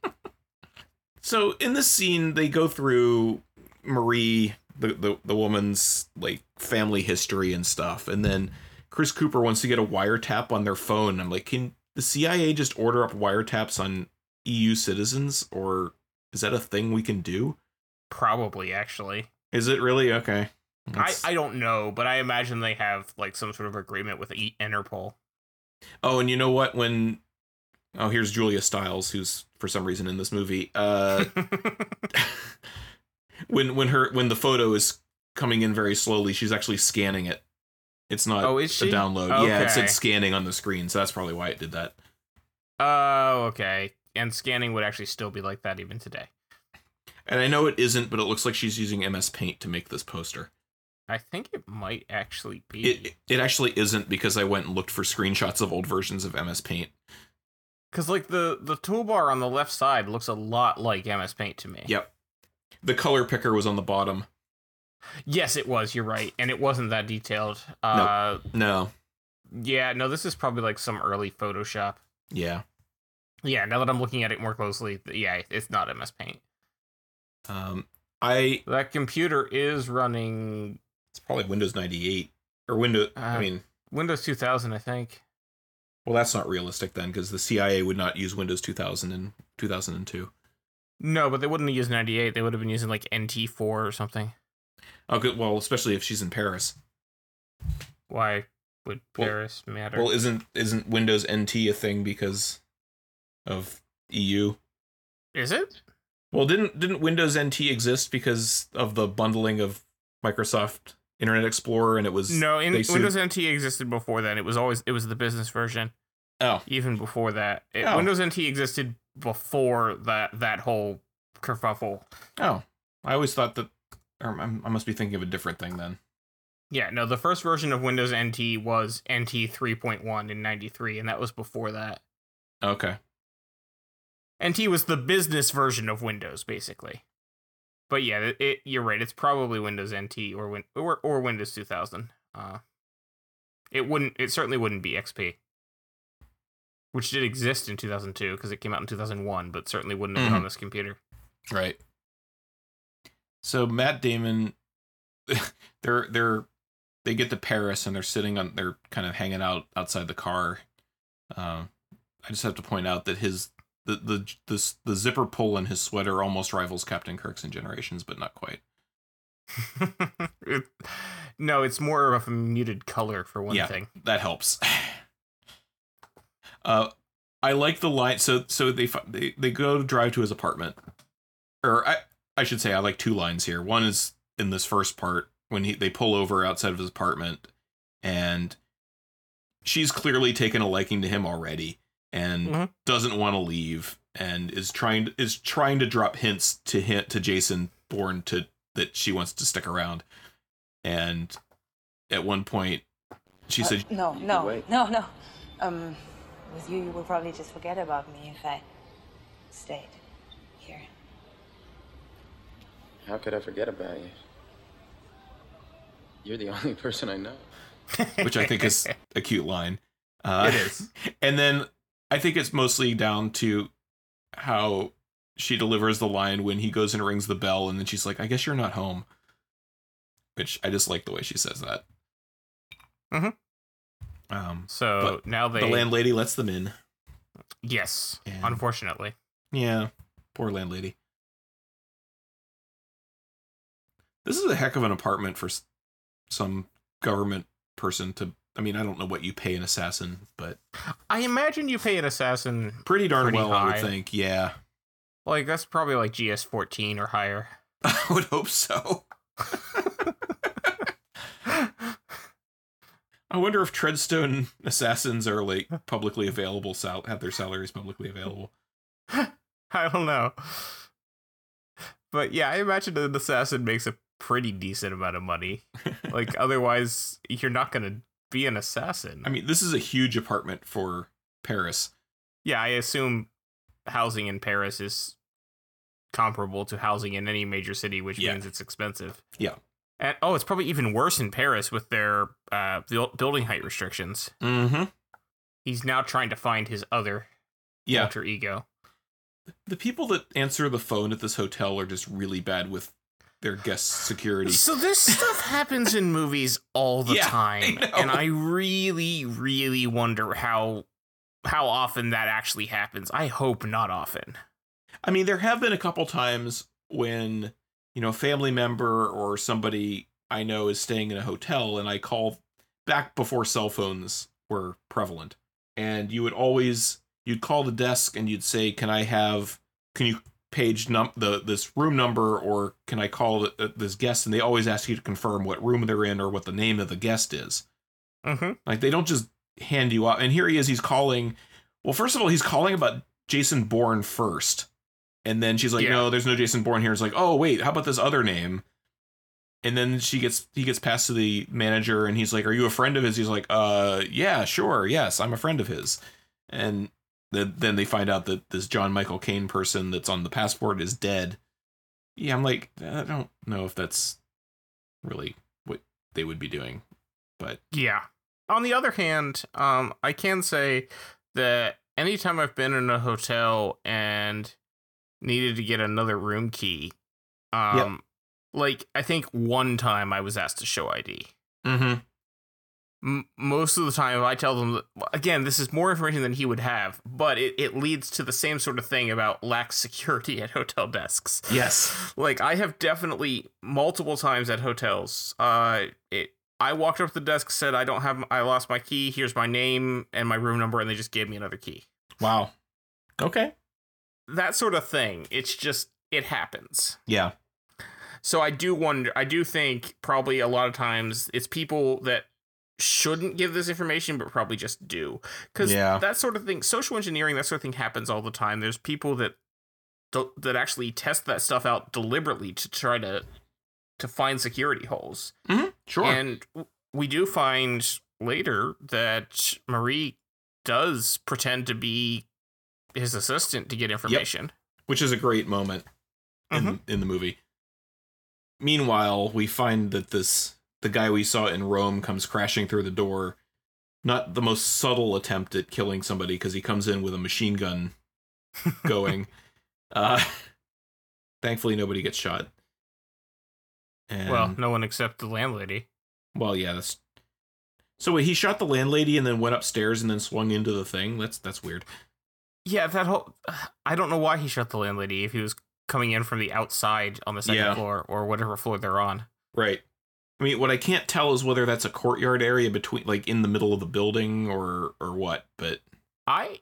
so in this scene, they go through Marie, the, the the woman's like family history and stuff, and then Chris Cooper wants to get a wiretap on their phone. I'm like, can the CIA just order up wiretaps on EU citizens, or is that a thing we can do? Probably, actually. Is it really okay? I, I don't know, but I imagine they have like some sort of agreement with E- Interpol. Oh, and you know what? When oh, here's Julia Stiles, who's for some reason in this movie. Uh, when when her when the photo is coming in very slowly, she's actually scanning it. It's not Oh, is a she? download. Yeah, it said scanning on the screen, so that's probably why it did that. oh, okay. And scanning would actually still be like that even today. And I know it isn't, but it looks like she's using MS Paint to make this poster. I think it might actually be. It it actually isn't because I went and looked for screenshots of old versions of MS Paint. Because like the the toolbar on the left side looks a lot like MS Paint to me. Yep. The color picker was on the bottom. Yes, it was. You're right, and it wasn't that detailed. Uh, No. yeah, no, this is probably like some early Photoshop. Yeah. Yeah, now that I'm looking at it more closely, yeah, it's not MS Paint. Um I That computer is running it's probably Windows 98 or Windows I Uh, mean Windows 2000, I think. Well, that's not realistic then, because the CIA would not use Windows 2000 in 2002. No, but they wouldn't have used 98. They would have been using like NT4 or something. Oh, okay. Well, especially if she's in Paris. Why would Well- Paris matter? Well, isn't isn't Windows NT a thing because of EU? is it? Well, didn't didn't Windows NT exist because of the bundling of Microsoft Internet Explorer, and it was No, in, sued- Windows NT existed before then. It was always it was the business version. Oh, Even before that, It- Oh. Windows NT existed before that that whole kerfuffle. oh, I always thought that. Or I must be thinking of a different thing then. Yeah, no, the first version of Windows NT was NT 3.1 in 93, and that was before that. Okay. NT was the business version of Windows, basically. But yeah, it, it, you're right. It's probably Windows NT or Win or, or Windows 2000. Uh, it wouldn't. It certainly wouldn't be XP. which did exist in 2002 because it came out in 2001, but certainly wouldn't have been Mhm. on this computer. Right. So Matt Damon, they're they're they get to Paris and they're sitting on they're kind of hanging out outside the car. Um, I just have to point out that his the the the the zipper pull in his sweater almost rivals Captain Kirk's in Generations, but not quite. It- no, it's more of a muted color for one Yeah. thing. That helps. uh, I like the line. So so they they they go to drive to his apartment, or I I should say I like two lines here. One is in this first part when he they pull over outside of his apartment, and she's clearly taken a liking to him already, and Mhm. doesn't want to leave, and is trying is trying to drop hints to hint to Jason Bourne to that she wants to stick around, and at one point she Uh, said no, no, no, no. Um, with you, you will probably just forget about me if I stayed here. How could I forget about you? You're the only person I know. which I think is a cute line. Uh, It is. And then I think it's mostly down to how she delivers the line when he goes and rings the bell, and then she's like, "I guess you're not home," which I just like the way she says that. Mhm. Um, So now they the landlady lets them in. yes, And- unfortunately. Yeah, poor landlady. This is a heck of an apartment for some government person to. I mean, I don't know what you pay an assassin, but I imagine you pay an assassin pretty darn Pretty well, I would think. Yeah, like that's probably like GS 14 or higher. I would hope so. I wonder if Treadstone assassins are like publicly available, sal- have their salaries publicly available. I don't know. But yeah, I imagine an assassin makes a pretty decent amount of money. Like otherwise you're not going to be an assassin. I mean, this is a huge apartment for Paris. yeah, I assume housing in Paris is comparable to housing in any major city, which Yeah. means it's expensive. Yeah. And oh, it's probably even worse in Paris with their uh, building height restrictions. Mm-hmm. He's now trying to find his other Yeah, alter ego. the people that answer the phone at this hotel are just really bad with their guest security. So this stuff happens in movies all the Yeah, time, I and I really, really wonder how how often that actually happens. I hope not often. I mean, there have been a couple times when, you know, a family member or somebody I know is staying in a hotel and I call back before cell phones were prevalent. And you would always you'd call the desk and you'd say, "Can I have can you page num the this room number or can I call th- uh, this guest?" And they always ask you to confirm what room they're in or what the name of the guest is. Mm-hmm. Like they don't just hand you out. And here he is. He's calling. Well, first of all, he's calling about Jason Bourne first, and then she's like, Yeah. "No, there's no Jason Bourne here." It's like, "Oh wait, how about this other name?" And then she gets he gets passed to the manager, and he's like, "Are you a friend of his?" He's like, "Uh, yeah, sure, yes, I'm a friend of his." And then then they find out that this John Michael Kane person that's on the passport is dead. Yeah, I'm like, I don't know if that's really what they would be doing, but Yeah. On the other hand, um, I can say that anytime I've been in a hotel and needed to get another room key, um, like I think one time I was asked to show ID. mm-hmm. M- most of the time, if I tell them that, again, this is more information than he would have, but it, it leads to the same sort of thing about lax security at hotel desks. yes, Like I have definitely multiple times at hotels. Uh, it. I walked up to the desk, said I don't have, I lost my key. Here's my name and my room number, and they just gave me another key. wow, okay, That sort of thing. It's just it happens. yeah, So I do wonder. I do think probably a lot of times it's people that shouldn't give this information, but probably just do because Yeah. that sort of thing, social engineering, that sort of thing happens all the time. There's people that that actually test that stuff out deliberately to try to to find security holes. Mm-hmm. sure, And we do find later that Marie does pretend to be his assistant to get information. which is a great moment in mm-hmm. in the movie. Meanwhile, we find that this the guy we saw in Rome comes crashing through the door not the most subtle attempt at killing somebody because he comes in with a machine gun going. uh, thankfully, nobody gets shot. And, well, no one except the landlady. well, yeah, that's. So wait, he shot the landlady and then went upstairs and then swung into the thing. That's that's weird. Yeah, that whole. I don't know why he shot the landlady if he was coming in from the outside on the second Yeah. floor or whatever floor they're on. Right. I mean, what I can't tell is whether that's a courtyard area between, like, in the middle of the building or or what. But I.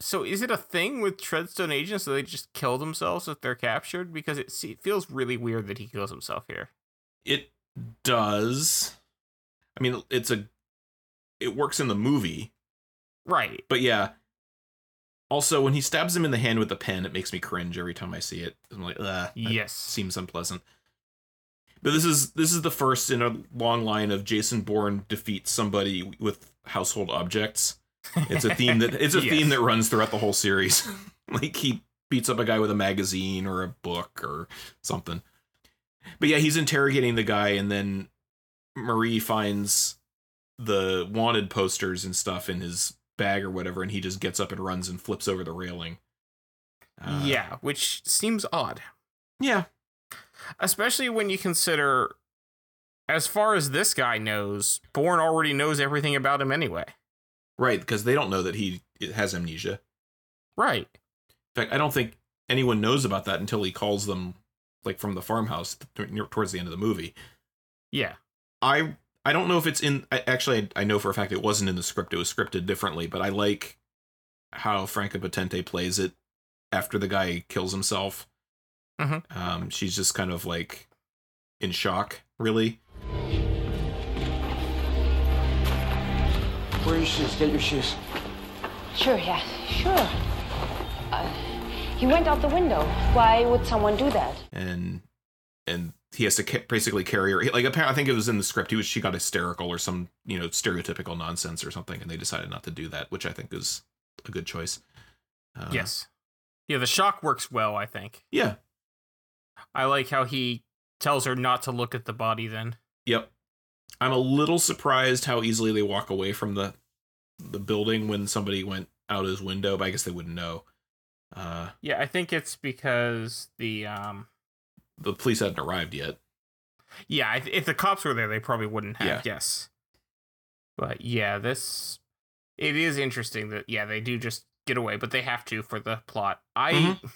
So is it a thing with Treadstone agents that they just kill themselves if they're captured? Because it, it feels really weird that he kills himself here. it does. I mean, it's a. It works in the movie, Right. but yeah. Also, when he stabs him in the hand with the pen, it makes me cringe every time I see it. I'm like, Ugh, Yes. seems unpleasant. But this is this is the first in a long line of Jason Bourne defeats somebody with household objects. It's a theme that it's a Yes. theme that runs throughout the whole series. like he beats up a guy with a magazine or a book or something. But yeah, he's interrogating the guy, and then Marie finds the wanted posters and stuff in his bag or whatever, and he just gets up and runs and flips over the railing. Uh, yeah, which seems odd. yeah, Especially when you consider, as far as this guy knows, Bourne already knows everything about him anyway. right. Because they don't know that he has amnesia. Right. In fact, I don't think anyone knows about that until he calls them, like from the farmhouse towards the end of the movie. Yeah. I I don't know if it's in. Actually, I, I know for a fact it wasn't in the script. It was scripted differently, but I like how Franka Potente plays it after the guy kills himself. Mhm. Um, she's just kind of like in shock, really. Where are your shoes? Get your shoes. Sure, yeah, sure. Uh, he went out the window. Why would someone do that? and and he has to ca- basically carry her. Like apparently, I think it was in the script. He was she got hysterical or some you know stereotypical nonsense or something, and they decided not to do that, which I think is a good choice. Uh, yes. Yeah, the shock works well, I think. Yeah. I like how he tells her not to look at the body then. Yep. I'm a little surprised how easily they walk away from the the building when somebody went out his window, but I guess they wouldn't know. Uh, Yeah, I think it's because the um the police hadn't arrived yet. yeah, if, if the cops were there they probably wouldn't have. Yeah. Yes. But yeah, this it is interesting that yeah, they do just get away, but they have to for the plot. I Mhm.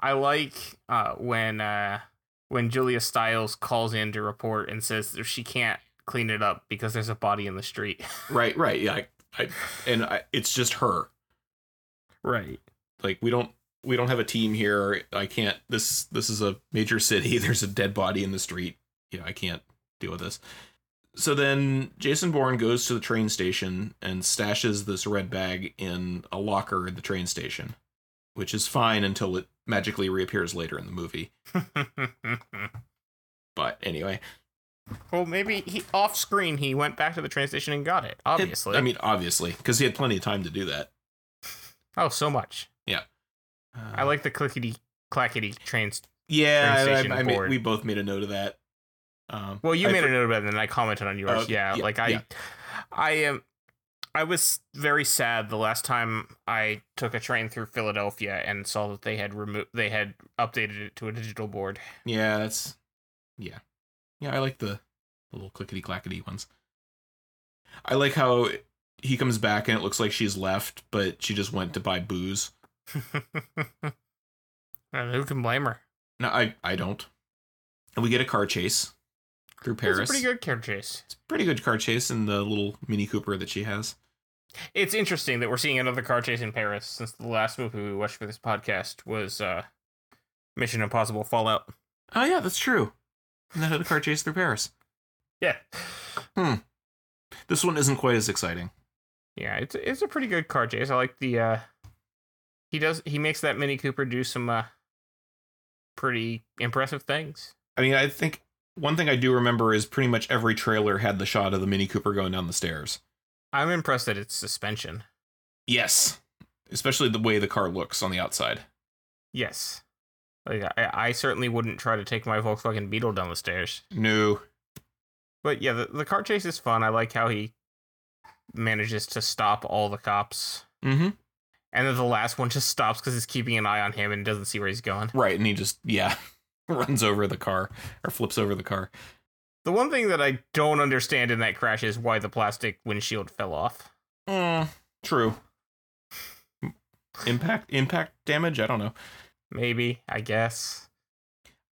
I like uh when uh when Julia Stiles calls in to report and says that she can't clean it up because there's a body in the street. Right, right. Yeah, I, I and I, it's just her. right. like we don't we don't have a team here i can't this this is a major city there's a dead body in the street you know i can't deal with this so then jason bourne goes to the train station and stashes this red bag in a locker in the train station which is fine until it magically reappears later in the movie but anyway well, maybe he off screen he went back to the train station and got it. it- Obviously. i mean obviously because he had plenty of time to do that oh, so much. Uh, I like the clickety clackety trains. yeah train I- I, I made- we both made a note of that um Well, you I made for- a note about it, and then I commented on yours. Oh, yeah, yeah, like I, yeah. I am. I was very sad the last time I took a train through Philadelphia and saw that they had removed, they had updated it to a digital board. Yeah, that's yeah. Yeah, I like the, the little clickety clackety ones. I like how he comes back and it looks like she's left, but she just went to buy booze. and who can blame her? No, I I don't. And we get a car chase through Paris. It's a pretty good car chase. It's a pretty good car chase in the little Mini Cooper that she has. It's interesting that we're seeing another car chase in Paris since the last movie we watched for this podcast was uh, Mission Impossible Fallout. Oh yeah, that's true. And that had a car chase through Paris. Yeah, Hmm. This one isn't quite as exciting. yeah, it's it's a pretty good car chase. I like the uh, he does he makes that Mini Cooper do some uh, pretty impressive things. I mean, I think one thing I do remember is pretty much every trailer had the shot of the Mini Cooper going down the stairs. I'm impressed at its suspension. Yes. Especially the way the car looks on the outside. Yes. Like, I, I certainly wouldn't try to take my Volkswagen Beetle down the stairs. No. But yeah, the, the car chase is fun. I like how he manages to stop all the cops. Mm-hmm. And then the last one just stops because he's keeping an eye on him and doesn't see where he's going. Right, and he just yeah runs over the car or flips over the car. The one thing that I don't understand in that crash is why the plastic windshield fell off. Mm, true. Impact impact damage. I don't know. Maybe, I guess.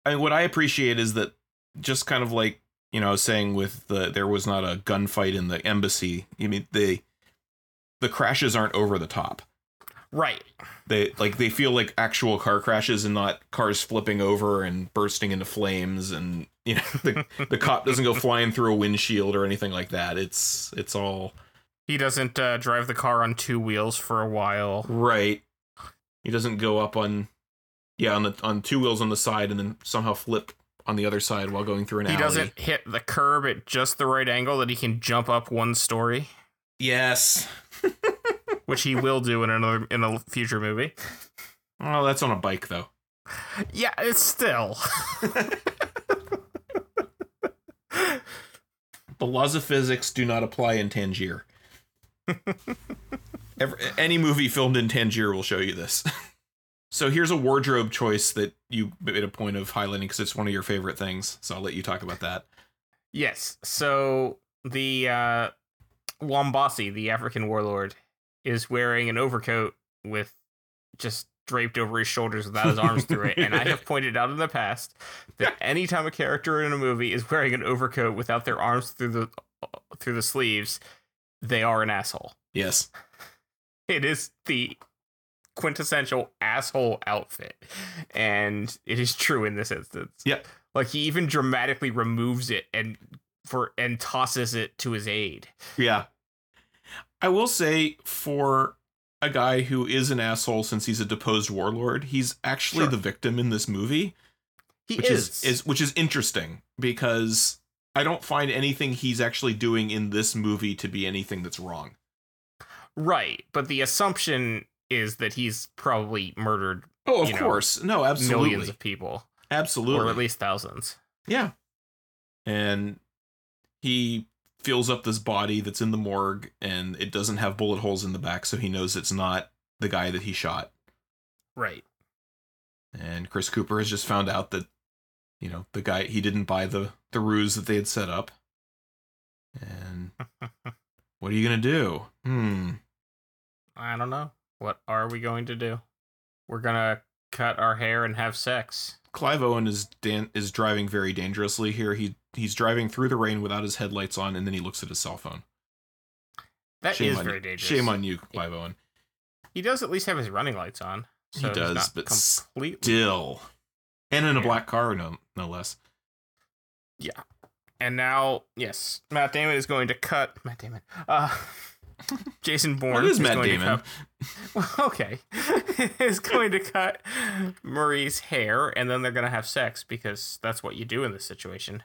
I mean, what I appreciate is that just kind of like you know, I was saying with the there was not a gunfight in the embassy. I mean, they the crashes aren't over the top. Right. They like they feel like actual car crashes and not cars flipping over and bursting into flames and you know the the cop doesn't go flying through a windshield or anything like that. It's it's all He doesn't uh, drive the car on two wheels for a while. right. He doesn't go up on yeah, on the on two wheels on the side and then somehow flip on the other side while going through an alley. He alley. doesn't hit the curb at just the right angle that he can jump up one story, Yes. Which he will do in another in a future movie. Oh, that's on a bike though. Yeah, it's still. The laws of physics do not apply in Tangier. Every, any movie filmed in Tangier will show you this. so here's a wardrobe choice that you made a point of highlighting because it's one of your favorite things. So I'll let you talk about that. Yes. So the uh, Wombosi, the African warlord, is wearing an overcoat with just draped over his shoulders without his arms through it. And I have pointed out in the past that anytime a character in a movie is wearing an overcoat without their arms through the through the sleeves, they are an asshole. Yes. It is the quintessential asshole outfit. And it is true in this instance. Yep. Like he even dramatically removes it and for and tosses it to his aide. Yeah. I will say for a guy who is an asshole since he's a deposed warlord, he's actually Sure. the victim in this movie. He which is. is. is which is interesting because I don't find anything he's actually doing in this movie to be anything that's wrong. right, but the assumption is that he's probably murdered Oh, of You know, course. no, absolutely. millions of people, absolutely. or at least thousands. yeah. And he fills up this body that's in the morgue and it doesn't have bullet holes in the back so he knows it's not the guy that he shot. Right. And Chris Cooper has just found out that you know, the guy he didn't buy the the ruse that they had set up. And what are you going to do? Hmm. I don't know. What are we going to do? We're gonna cut our hair and have sex. Clive Owen is dan- is driving very dangerously here. He he's driving through the rain without his headlights on, and then he looks at his cell phone. That is Shame on very you. dangerous. Shame on you, Clive Owen. He does at least have his running lights on. He So he's does, but completely. Still, and in a black car, no no less. Yeah, and now, yes, Matt Damon is going to cut Matt Damon. Uh, Jason Bourne. What is Matt going to Damon? cut- well, okay, is going to cut Marie's hair, and then they're going to have sex because that's what you do in this situation.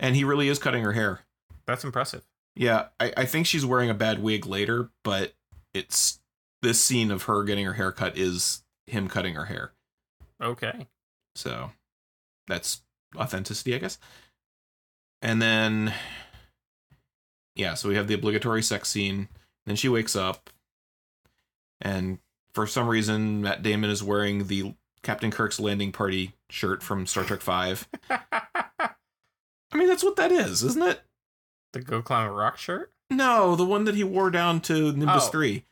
And he really is cutting her hair. That's impressive. Yeah, I, I think she's wearing a bad wig later, but it's this scene of her getting her hair cut is him cutting her hair. Okay. So that's authenticity, I guess. And then, yeah, so we have the obligatory sex scene. Then she wakes up, and for some reason, Matt Damon is wearing the Captain Kirk's landing party shirt from Star Trek Five. I mean, that's what that is, isn't it? the Go Climb a Rock shirt. No, the one that he wore down to Nimbus Oh. Three.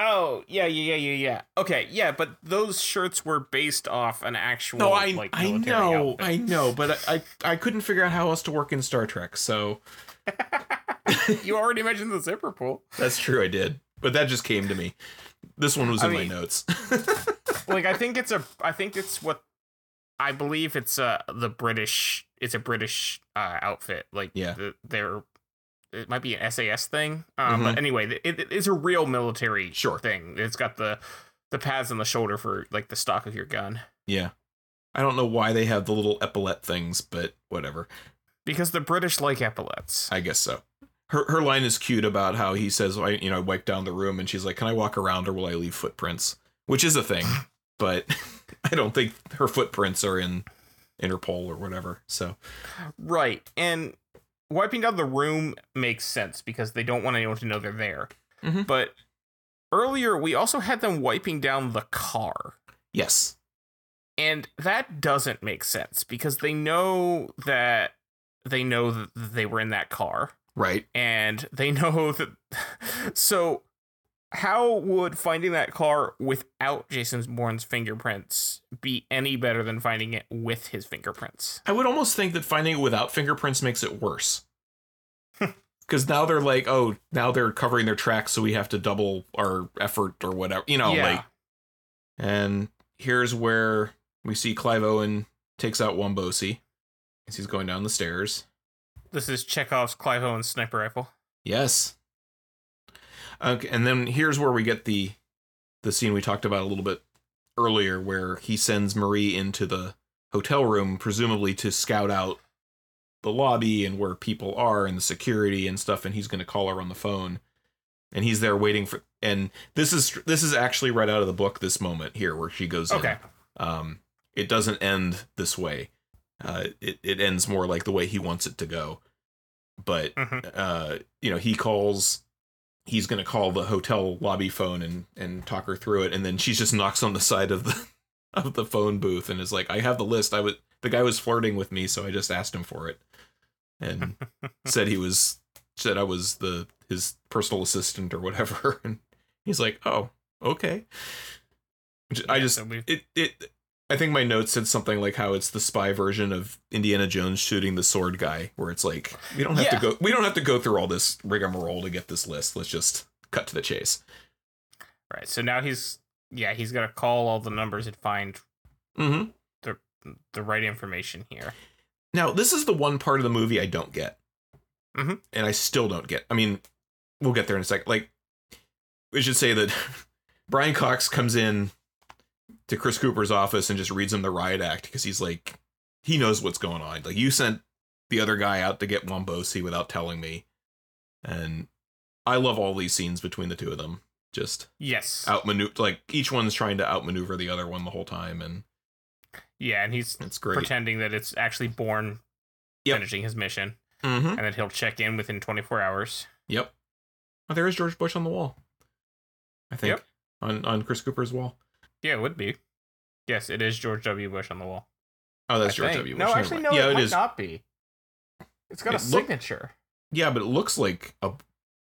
Oh yeah, yeah, yeah, yeah, yeah. Okay, yeah, but those shirts were based off an actual. No, I like, I know, outfit. I know, but I, I I couldn't figure out how else to work in Star Trek, so you already mentioned the zipper pull. that's true. I did, but that just came to me. This one was I in mean- my notes. like I think it's a I think it's what I believe it's uh the British it's a British uh outfit like Yeah. the, they're it might be an SAS thing um but Mhm. anyway it, it is a real military Sure. thing it's got the the pads on the shoulder for like the stock of your gun yeah, I don't know why they have the little epaulette things, but whatever. because the British like epaulets I guess so. Her her line is cute about how he says, "I you know I wipe down the room," and she's like, "Can I walk around or will I leave footprints?" Which is a thing, but I don't think her footprints are in Interpol or whatever. So right and wiping down the room makes sense because they don't want anyone to know they're there. Mhm. But earlier, we also had them wiping down the car. Yes. And that doesn't make sense because they know that they know that they were in that car Right. and they know that. So, how would finding that car without Jason Bourne's fingerprints be any better than finding it with his fingerprints? I would almost think that finding it without fingerprints makes it worse. Because now they're like, oh, now they're covering their tracks, so we have to double our effort or whatever. You know, Yeah. like. And here's where we see Clive Owen takes out Wombosi as he's going down the stairs. This is Chekhov's Clive Owen sniper rifle. Yes. Okay, and then here's where we get the the scene we talked about a little bit earlier, where he sends Marie into the hotel room, presumably to scout out the lobby and where people are and the security and stuff, and he's going to call her on the phone, and he's there waiting for. And this is this is actually right out of the book. This moment here, where she goes in. Okay. Um, it doesn't end this way. Uh, it it ends more like the way he wants it to go. But Mhm. uh, you know, he calls. He's gonna call the hotel lobby phone and and talk her through it, and then she just knocks on the side of the of the phone booth and is like, "I have the list. I was the guy was flirting with me, so I just asked him for it, and said he was said I was the his personal assistant or whatever." And he's like, "Oh, okay." Which I just so it it I think my notes said something like how it's the spy version of Indiana Jones shooting the sword guy, where it's like we don't have Yeah. to go we don't have to go through all this rigmarole to get this list. Let's just cut to the chase. Right. So now he's yeah he's gonna call all the numbers and find Mm-hmm. the the right information here. Now this is the one part of the movie I don't get, Mhm. and I still don't get. I mean, we'll get there in a second. Like we should say that Brian Cox comes in to Chris Cooper's office and just reads him the riot act because he's like he knows what's going on. Like you sent the other guy out to get Wombosi without telling me, and I love all these scenes between the two of them. Just Yes. outmaneuver, like each one's trying to outmaneuver the other one the whole time, and Yeah, and he's it's great. pretending that it's actually Bourne Yep. finishing his mission, mm-hmm. and that he'll check in within 24 hours. Yep. Oh, there is George Bush on the wall. I think Yep. on on Chris Cooper's wall. Yeah, it would be. Yes, it is George W. Bush on the wall. Oh, that's I George think. W. Bush. No, actually, no, yeah, it, it might is. not be. It's got It a look- signature. Yeah, but it looks like a.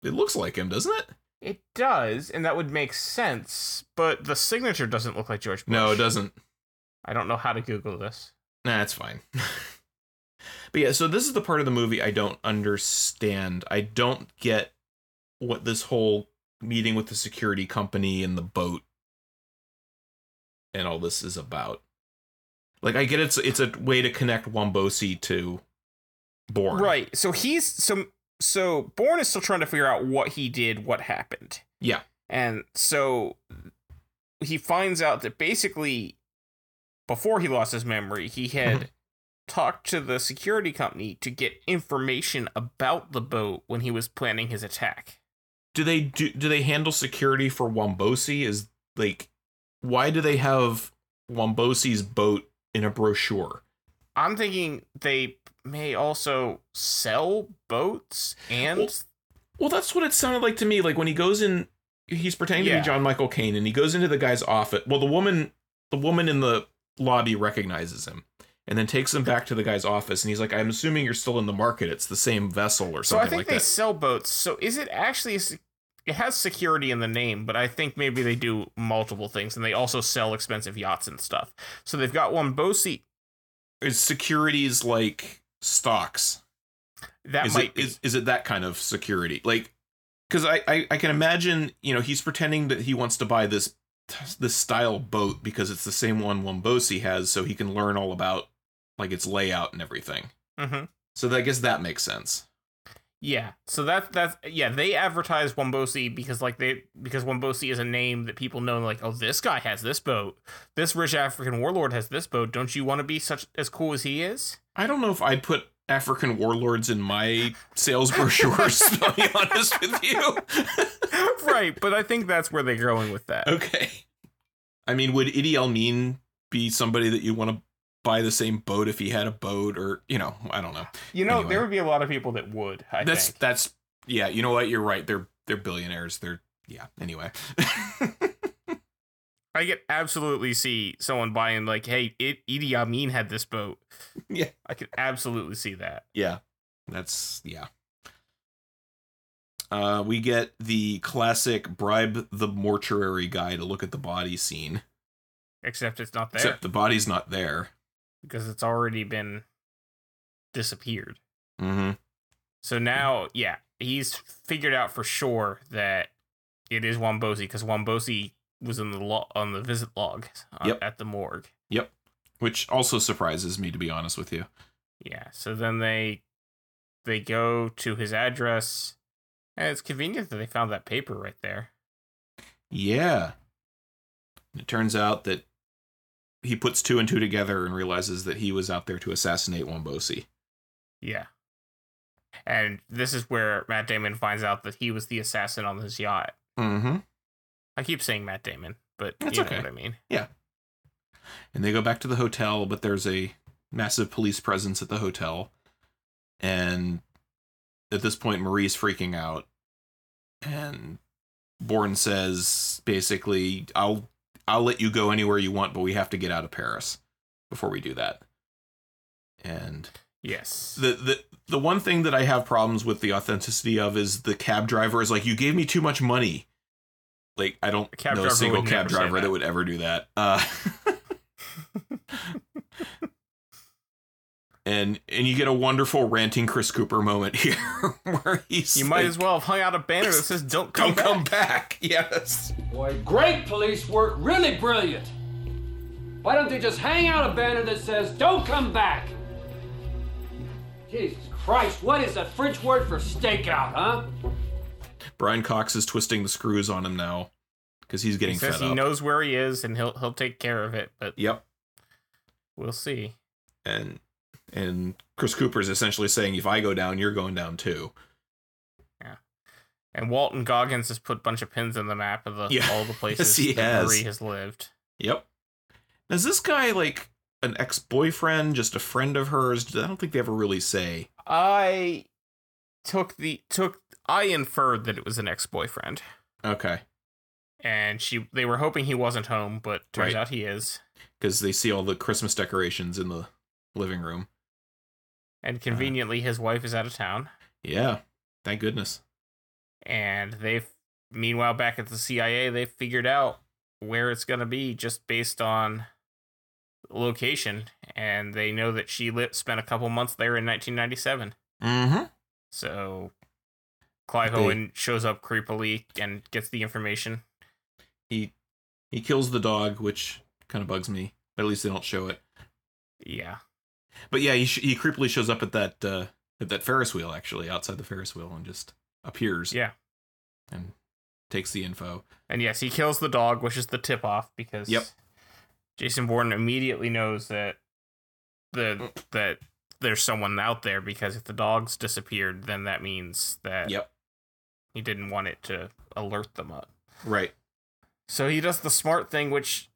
It looks like him, doesn't it? It does, and that would make sense, but the signature doesn't look like George Bush. No, it doesn't. I don't know how to Google this. Nah, it's fine. but yeah, so this is the part of the movie I don't understand. I don't get what this whole meeting with the security company and the boat and all this is about. Like, I get it's it's a way to connect Wombosi to Bourne. Right. So he's so so Bourne is still trying to figure out what he did, what happened. Yeah. And so he finds out that basically before he lost his memory, he had talked to the security company to get information about the boat when he was planning his attack. do they do do they handle security for Wombosi? Is like why do they have Wombosi's boat in a brochure? I'm thinking they may also sell boats and Well, Well, that's what it sounded like to me. Like when he goes in, he's pretending to be John Michael Kane, and he goes into the guy's office. Well, the woman, the woman in the lobby recognizes him, and then takes him back to the guy's office, and he's like, "I'm assuming you're still in the market. It's the same vessel or something like that. So I think like they that." sell boats. So is it actually? a It has security in the name, but I think maybe they do multiple things, and they also sell expensive yachts and stuff. So they've got Wombosi. Is securities like stocks? That is might it be. is, is it that kind of security? Like, because I, I I can imagine you know he's pretending that he wants to buy this this style boat because it's the same one Wombosi has, so he can learn all about like its layout and everything. Mhm. So I guess that makes sense. Yeah. So that's that's yeah. They advertise Wombosi because like they because Wombosi is a name that people know. Like, oh, this guy has this boat. This rich African warlord has this boat. Don't you want to be such as cool as he is? I don't know if I'd put African warlords in my sales brochures. to be honest with you. right. But I think that's where they're going with that. okay. I mean, would Idi Amin be somebody that you want to buy the same boat if he had a boat, or you know, I don't know. You know, Anyway. there would be a lot of people that would. I that's think. that's yeah. You know what? You're right. They're they're billionaires. They're yeah. Anyway. I could absolutely see someone buying like, "Hey, it, Idi Amin had this boat." Yeah. I could absolutely see that. Yeah, that's yeah. Uh, we get the classic bribe the mortuary guy to look at the body scene, Except it's not there except the body's not there. Because it's already been disappeared. Mm-hmm. So now, yeah, he's figured out for sure that it is Wombosi because Wombosi was in the lo- on the visit log uh, Yep. at the morgue. Yep. Which also surprises me, to be honest with you. Yeah. So then they they go to his address, and it's convenient that they found that paper right there. Yeah. It turns out that he puts two and two together and realizes that he was out there to assassinate Wombosi. Yeah. And this is where Matt Damon finds out that he was the assassin on his yacht. Mm-hmm. I keep saying Matt Damon, but That's you know okay. what I mean. Yeah. And they go back to the hotel, but there's a massive police presence at the hotel. And at this point, Marie's freaking out. And Bourne says basically, I'll I'll let you go anywhere you want, but we have to get out of Paris before we do that. And Yes. the the the one thing that I have problems with the authenticity of is the cab driver is like, you gave me too much money. Like I don't A cab know a single cab driver that. that. would ever do that. Uh, and and you get a wonderful ranting Chris Cooper moment here, where he's you might like, as well have hung out a banner that says "Don't come don't back." come back. Yes. Boy, great police work, really brilliant. Why don't they just hang out a banner that says, don't come back? Jesus Christ, what is the French word for stakeout, huh? Brian Cox is twisting the screws on him now because he's getting He says fed he up. knows where he is and he'll he'll take care of it, but Yep. we'll see. and and Chris Cooper's essentially saying if I go down, you're going down too. Yeah. And Walton Goggins has put a bunch of pins in the map of the Yeah. all the places he that has. Marie has lived. Yep. Is this guy like an ex-boyfriend, just a friend of hers? I don't think they ever really say. I took the took I inferred that it was an ex-boyfriend. Okay, And she they were hoping he wasn't home, but turns Right. out he is. because they see all the Christmas decorations in the living room. And conveniently his wife is out of town. Yeah, thank goodness. And they've meanwhile back at the CIA they've figured out where it's gonna be just based on location. And they know that she lit, spent a couple months there in nineteen ninety seven. Mm-hmm. So Clive They- Owen shows up creepily and gets the information. He he kills the dog, which kind of bugs me. But at least they don't show it. Yeah. But yeah, he sh- he creepily shows up at that uh, at that Ferris wheel actually outside the Ferris wheel and just appears. Yeah. and takes the info. And yes, he kills the dog, which is the tip off because Yep. Jason Bourne immediately knows that the that there's someone out there because if the dog's disappeared, then that means that Yep. he didn't want it to alert them up. Right. So he does the smart thing, which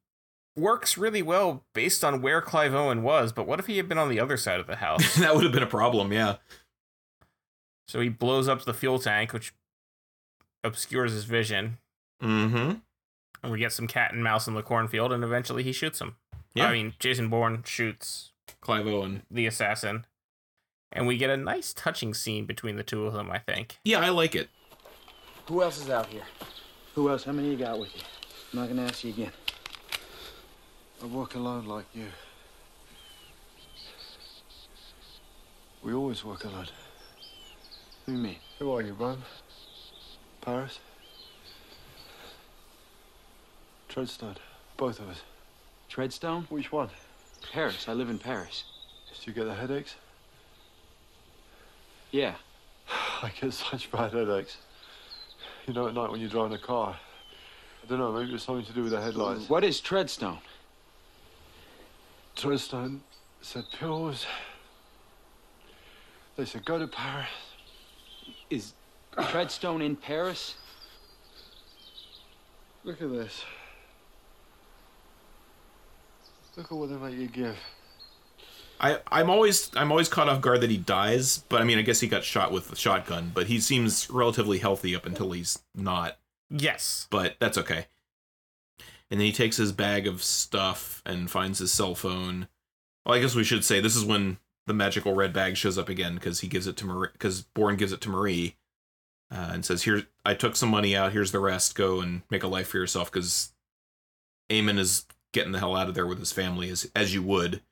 works really well based on where Clive Owen was. But what if he had been on the other side of the house? that would have been a problem. Yeah. so he blows up the fuel tank, which obscures his vision. Mm-hmm. And we get some cat and mouse in the cornfield, and eventually he shoots him. Yeah. I mean, Jason Bourne shoots Clive Owen. the assassin. And we get a nice touching scene between the two of them, I think. Yeah, I like it. Who else is out here? Who else? How many you got with you? I'm not gonna ask you again. I walk alone like you. We always walk alone. Who you mean? Who are you, Rome? Paris? Treadstone. Both of us. Treadstone? Which one? Paris. I live in Paris. Do you get the headaches? Yeah. I get such bad headaches. You know, at night when you drive in a car. I don't know, maybe it's something to do with the headlights. What is Treadstone? Treadstone said pills. They said go to Paris. Is Treadstone in Paris? Look at this. Look at what they make you give. I I'm always I'm always caught off guard that he dies, but I mean I guess he got shot with the shotgun, but he seems relatively healthy up until he's not. Yes. But that's okay. And then he takes his bag of stuff and finds his cell phone. Well, I guess we should say this is when the magical red bag shows up again because he gives it to Marie because Bourne gives it to Marie uh, and says, "Here, I took some money out. Here's the rest. Go and make a life for yourself." Because Eamon is getting the hell out of there with his family, as as you would.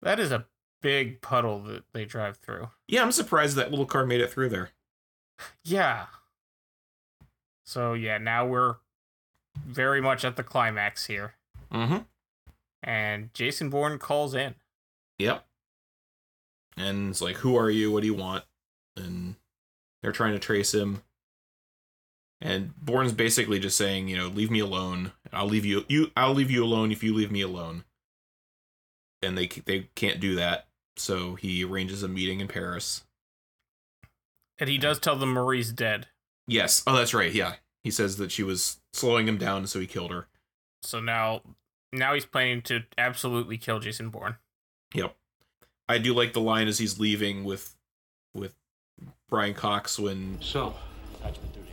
That is a big puddle that they drive through. Yeah, I'm surprised that little car made it through there. Yeah. So yeah, now we're very much at the climax here. Mm-hmm. And Jason Bourne calls in. Yep. And it's like, "Who are you? What do you want?" And they're trying to trace him. And Bourne's basically just saying, you know, leave me alone. I'll leave you you I'll leave you alone if you leave me alone. And they they can't do that. So he arranges a meeting in Paris. And he does tell them Marie's dead. Yes. Oh, that's right. Yeah. He says that she was slowing him down so he killed her. So now now he's planning to absolutely kill Jason Bourne. Yep. I do like the line as he's leaving with with Brian Cox when So, that's my duty.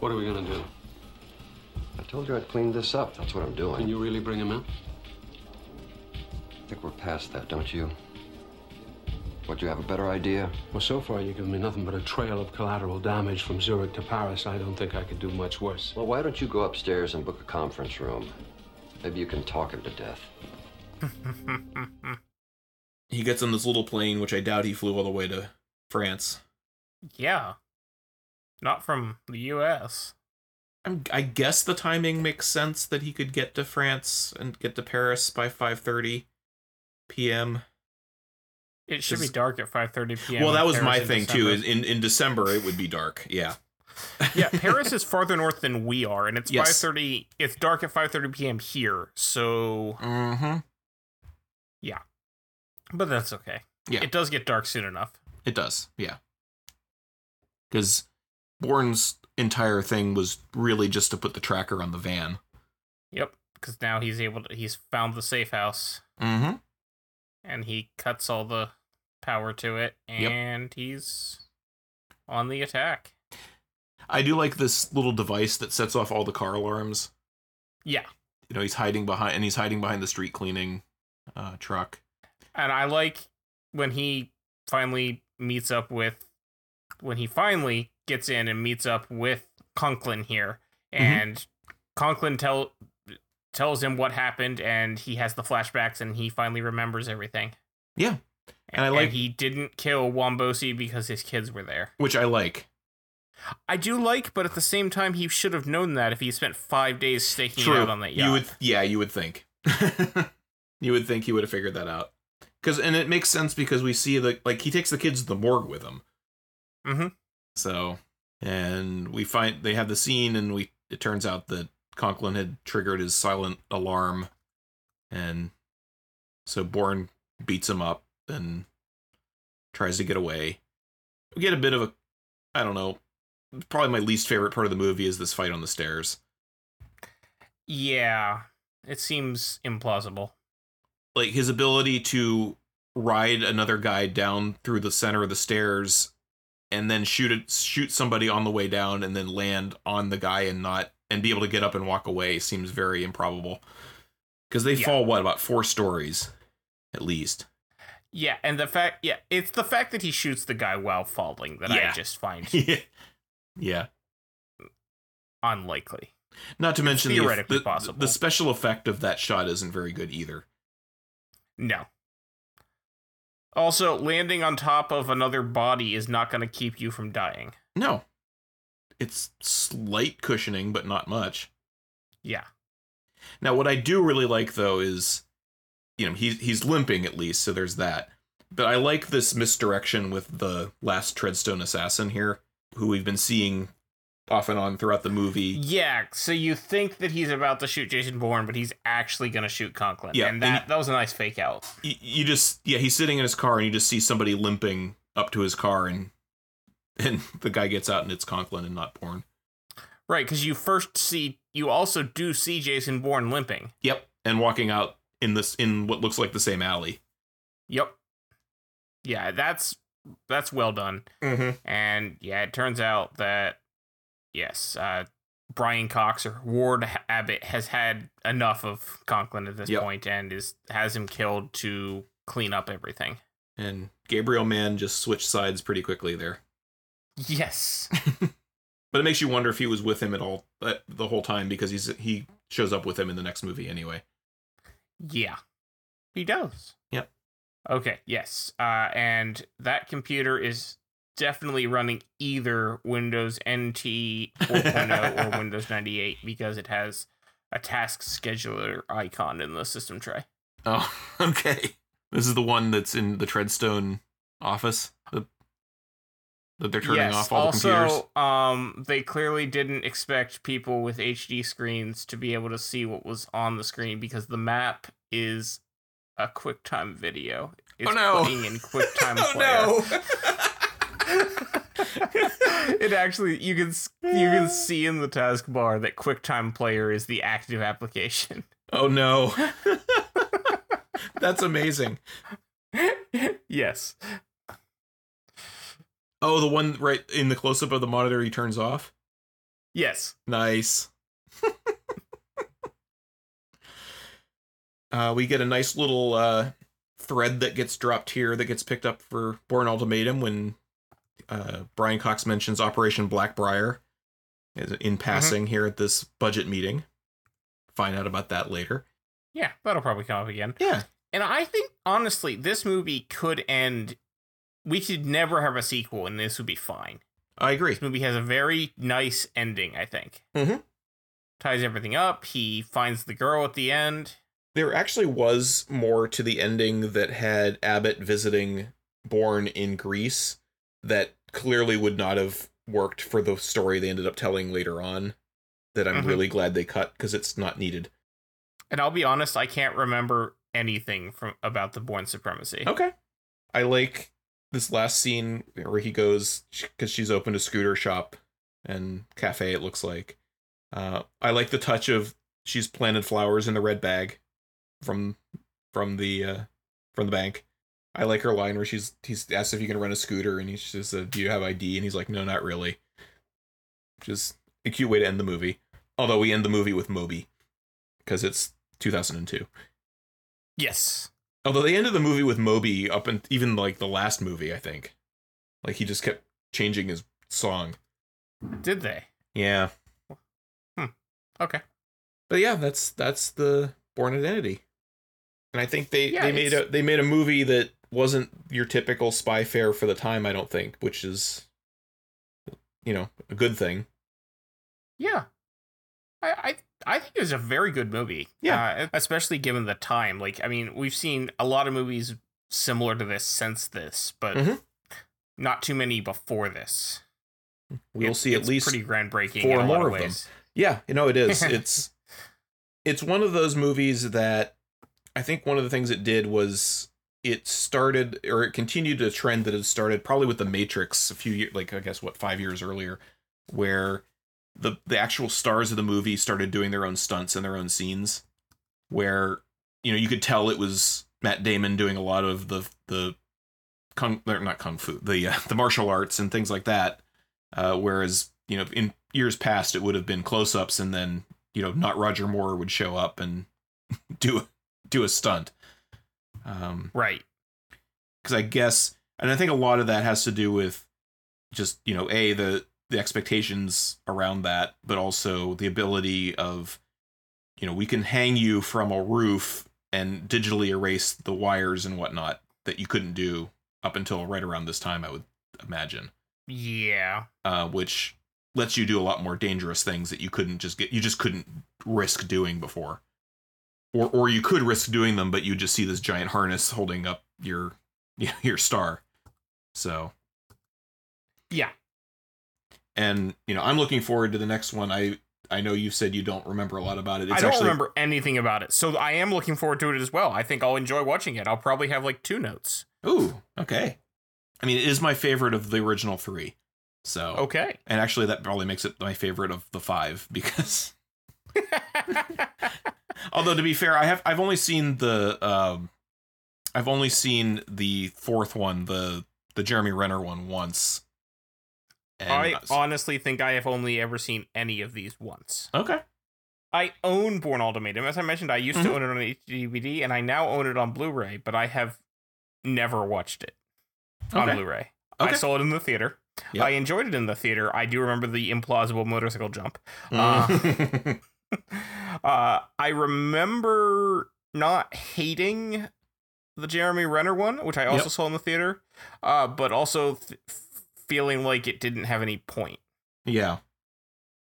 what are we gonna do? I told you I'd clean this up. That's what I'm doing. Can you really bring him in? I think we're past that, don't you? What, you have a better idea? Well, so far you've given me nothing but a trail of collateral damage from Zurich to Paris. I don't think I could do much worse. Well, why don't you go upstairs and book a conference room? Maybe you can talk him to death. he gets on this little plane, which I doubt he flew all the way to France. yeah. Not from the US. I'm, I guess the timing makes sense that he could get to France and get to Paris by 5:30 p.m. It should be dark at 5:30 p.m. well, that was Paris my in thing too. December. is In in December it would be dark. Yeah. yeah, Paris is farther north than we are, and it's Yes. 5:30. It's dark at 5:30 p.m. here, so Mm-hmm. Yeah, but that's okay. Yeah. it does get dark soon enough. It does. Yeah. Because Bourne's entire thing was really just to put the tracker on the van. Yep, because now he's able to. He's found the safe house, Mm-hmm. and he cuts all the power to it, Yep. and he's on the attack. I do like this little device that sets off all the car alarms. Yeah, You know, he's hiding behind and he's hiding behind the street cleaning uh, truck. and I like when he finally meets up with when he finally gets in and meets up with Conklin here, Mm-hmm. and Conklin tell tells him what happened, and he has the flashbacks, and he finally remembers everything. Yeah. And I And like- he didn't kill Wombosi because his kids were there. which I like. I do like, but at the same time, he should have known that if he spent five days staking out on that yacht. You would, yeah, you would think. you would think he would have figured that out. Because, and it makes sense because we see the like he takes the kids to the morgue with him. Mm-hmm. So, and we find they have the scene, and we it turns out that Conklin had triggered his silent alarm, and so Bourne beats him up and tries to get away. We get a bit of a, I don't know, probably my least favorite part of the movie is this fight on the stairs. Yeah, it seems implausible. like his ability to ride another guy down through the center of the stairs and then shoot it shoot somebody on the way down and then land on the guy and not and be able to get up and walk away seems very improbable because they Yeah. fall what about four stories at least Yeah, and the fact, yeah, it's the fact that he shoots the guy while falling that I just find yeah unlikely. not to mention the, theoretically the, possible. the special effect of that shot isn't very good either No. Also, landing on top of another body is not going to keep you from dying. no it's slight cushioning but not much Yeah. Now, what I do really like though is, you know, he's he's limping at least, so there's that. But I like this misdirection with the last Treadstone assassin here, who we've been seeing off and on throughout the movie. Yeah, so you think that he's about to shoot Jason Bourne, but he's actually going to shoot Conklin. Yeah, and that, and- that was a nice fake out. You, you just yeah, he's sitting in his car and you just see somebody limping up to his car and and the guy gets out and it's Conklin and not Bourne. Right, because you first see, you also do see Jason Bourne limping. Yep, and walking out in this in what looks like the same alley. Yep. yeah, that's that's well done. Mm-hmm. And yeah, it turns out that yes, uh, Brian Cox or Ward Abbott has had enough of Conklin at this Yep. point and is has him killed to clean up everything. And Gabriel Mann just switched sides pretty quickly there. Yes. But it makes you wonder if he was with him at all uh, the whole time because he's he shows up with him in the next movie anyway. Yeah, he does. Yep. Okay. Yes. Uh, and that computer is definitely running either Windows NT 4.0 or Windows 98 because it has a task scheduler icon in the system tray. Oh, okay. This is the one that's in the Treadstone office that, that they're turning yes. off all also, the computers. um, they clearly didn't expect people with HD screens to be able to see what was on the screen because the map is a QuickTime video. It's Oh, no. playing in QuickTime oh no! it actually you can you can see in the taskbar that QuickTime Player is the active application. oh no! That's amazing. yes. Oh, the one right in the close up of the monitor he turns off. Yes. Nice. uh, we get a nice little uh, thread that gets dropped here that gets picked up for Bourne Ultimatum when uh, Brian Cox mentions Operation Blackbriar in passing here at this budget meeting. Find out about that later. Yeah, that'll probably come up again. Yeah. And I think honestly, this movie could end we could never have a sequel and this would be fine. I agree. This movie has a very nice ending, I think. Mhm. Ties everything up. He finds the girl at the end. There actually was more to the ending that had Abbott visiting Bourne in Greece that clearly would not have worked for the story they ended up telling later on. That I'm Mhm. really glad they cut because it's not needed. And I'll be honest, I can't remember anything from about the Bourne Supremacy. Okay. I like this last scene where he goes because she's opened a scooter shop and cafe. It looks like. Uh, I like the touch of she's planted flowers in the red bag from from the uh, from the bank. I like her line where she's he's asked if he can rent a scooter and he says, uh, "Do you have ID?" and he's like, "No, not really." Just a cute way to end the movie. Although we end the movie with Moby because it's 2002. Yes. Although they ended the movie with Moby up and even like the last movie, I think. Like he just kept changing his song. Did they? Yeah. Hmm. Okay. But yeah, that's that's the Bourne Identity. And I think they Yeah, they made it's- a they made a movie that wasn't your typical spy fare for the time, I don't think, which is you know, a good thing. Yeah. I I, I think it was a very good movie. Yeah. Uh, especially given the time. Like, I mean, we've seen a lot of movies similar to this since this, but Mhm. not too many before this. We'll It- see at least pretty groundbreaking four more of of them. Yeah, you know it is. it's it's one of those movies that I think one of the things it did was it started or it continued a trend that had started probably with the Matrix a few years like I guess what 5 years earlier where the the actual stars of the movie started doing their own stunts and their own scenes where you know you could tell it was Matt Damon doing a lot of the the kung not kung fu the uh, the martial arts and things like that uh, whereas you know in years past it would have been close-ups and then you know not Roger Moore would show up and do do a stunt um Right. because I guess, and I think a lot of that has to do with just you know a the the expectations around that, but also the ability of you know we can hang you from a roof and digitally erase the wires and whatnot that you couldn't do up until right around this time, I would imagine, Yeah. uh, which lets you do a lot more dangerous things that you couldn't just get you just couldn't risk doing before. Or, or you could risk doing them, but you just see this giant harness holding up your your star. So Yeah. And you know i'm looking forward to the next one i i know you said you don't remember a lot about it it's I don't actually, remember anything about it. So I am looking forward to it as well. I think I'll enjoy watching it. I'll probably have like two notes. ooh okay i mean it is my favorite of the original three so Okay. and actually that probably makes it my favorite of the five because although to be fair i have i've only seen the um I've only seen the fourth one, the the Jeremy Renner one, once. And I honestly think I have only ever seen any of these once. okay. I own Bourne Ultimatum. As I mentioned, I used Mhm. to own it on DVD and I now own it on Blu-ray, but I have never watched it on Okay. Blu-ray. I saw it in the theater. Yep. I enjoyed it in the theater. I do remember the implausible motorcycle jump. Uh, Mm. uh, I remember not hating the Jeremy Renner one, which I also Yep. saw in the theater, uh, but also th- feeling like it didn't have any point. yeah.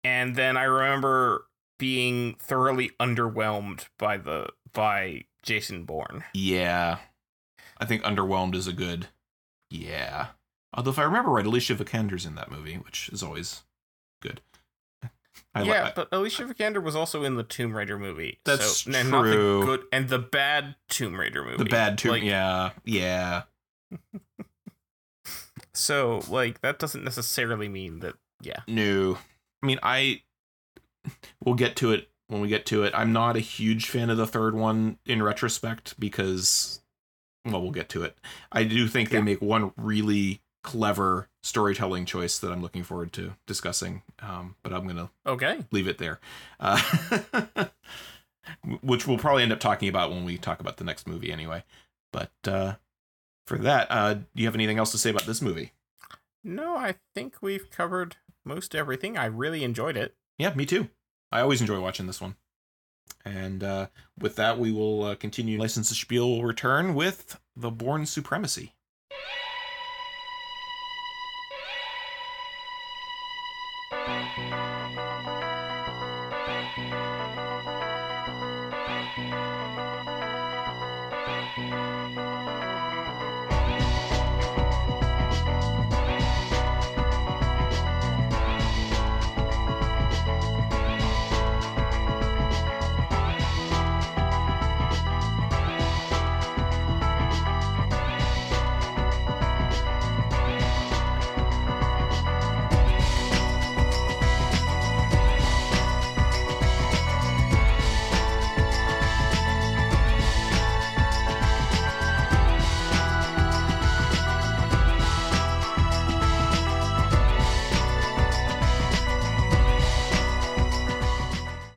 And then I remember being thoroughly underwhelmed by the by Jason Bourne. Yeah. I think underwhelmed is a good. Yeah. Although if I remember right, Alicia Vikander's in that movie, which is always good. I yeah, I- but Alicia Vikander was also in the Tomb Raider movie. That's so, and not the true. good and the bad Tomb Raider movie. the bad Tomb, Like, yeah. Yeah. So like that doesn't necessarily mean that. Yeah. No. I mean, I. We'll get to it when we get to it. I'm not a huge fan of the third one in retrospect because, well, we'll get to it. I do think they make one really clever storytelling choice that I'm looking forward to discussing. Um, but I'm gonna Okay. leave it there, uh, which we'll probably end up talking about when we talk about the next movie anyway. But uh, for that, uh, do you have anything else to say about this movie? No, I think we've covered most everything. I really enjoyed it. Yeah, me too. I always enjoy watching this one. And uh, with that, we will uh, continue. Licence to Spiel will return with The Bourne Supremacy.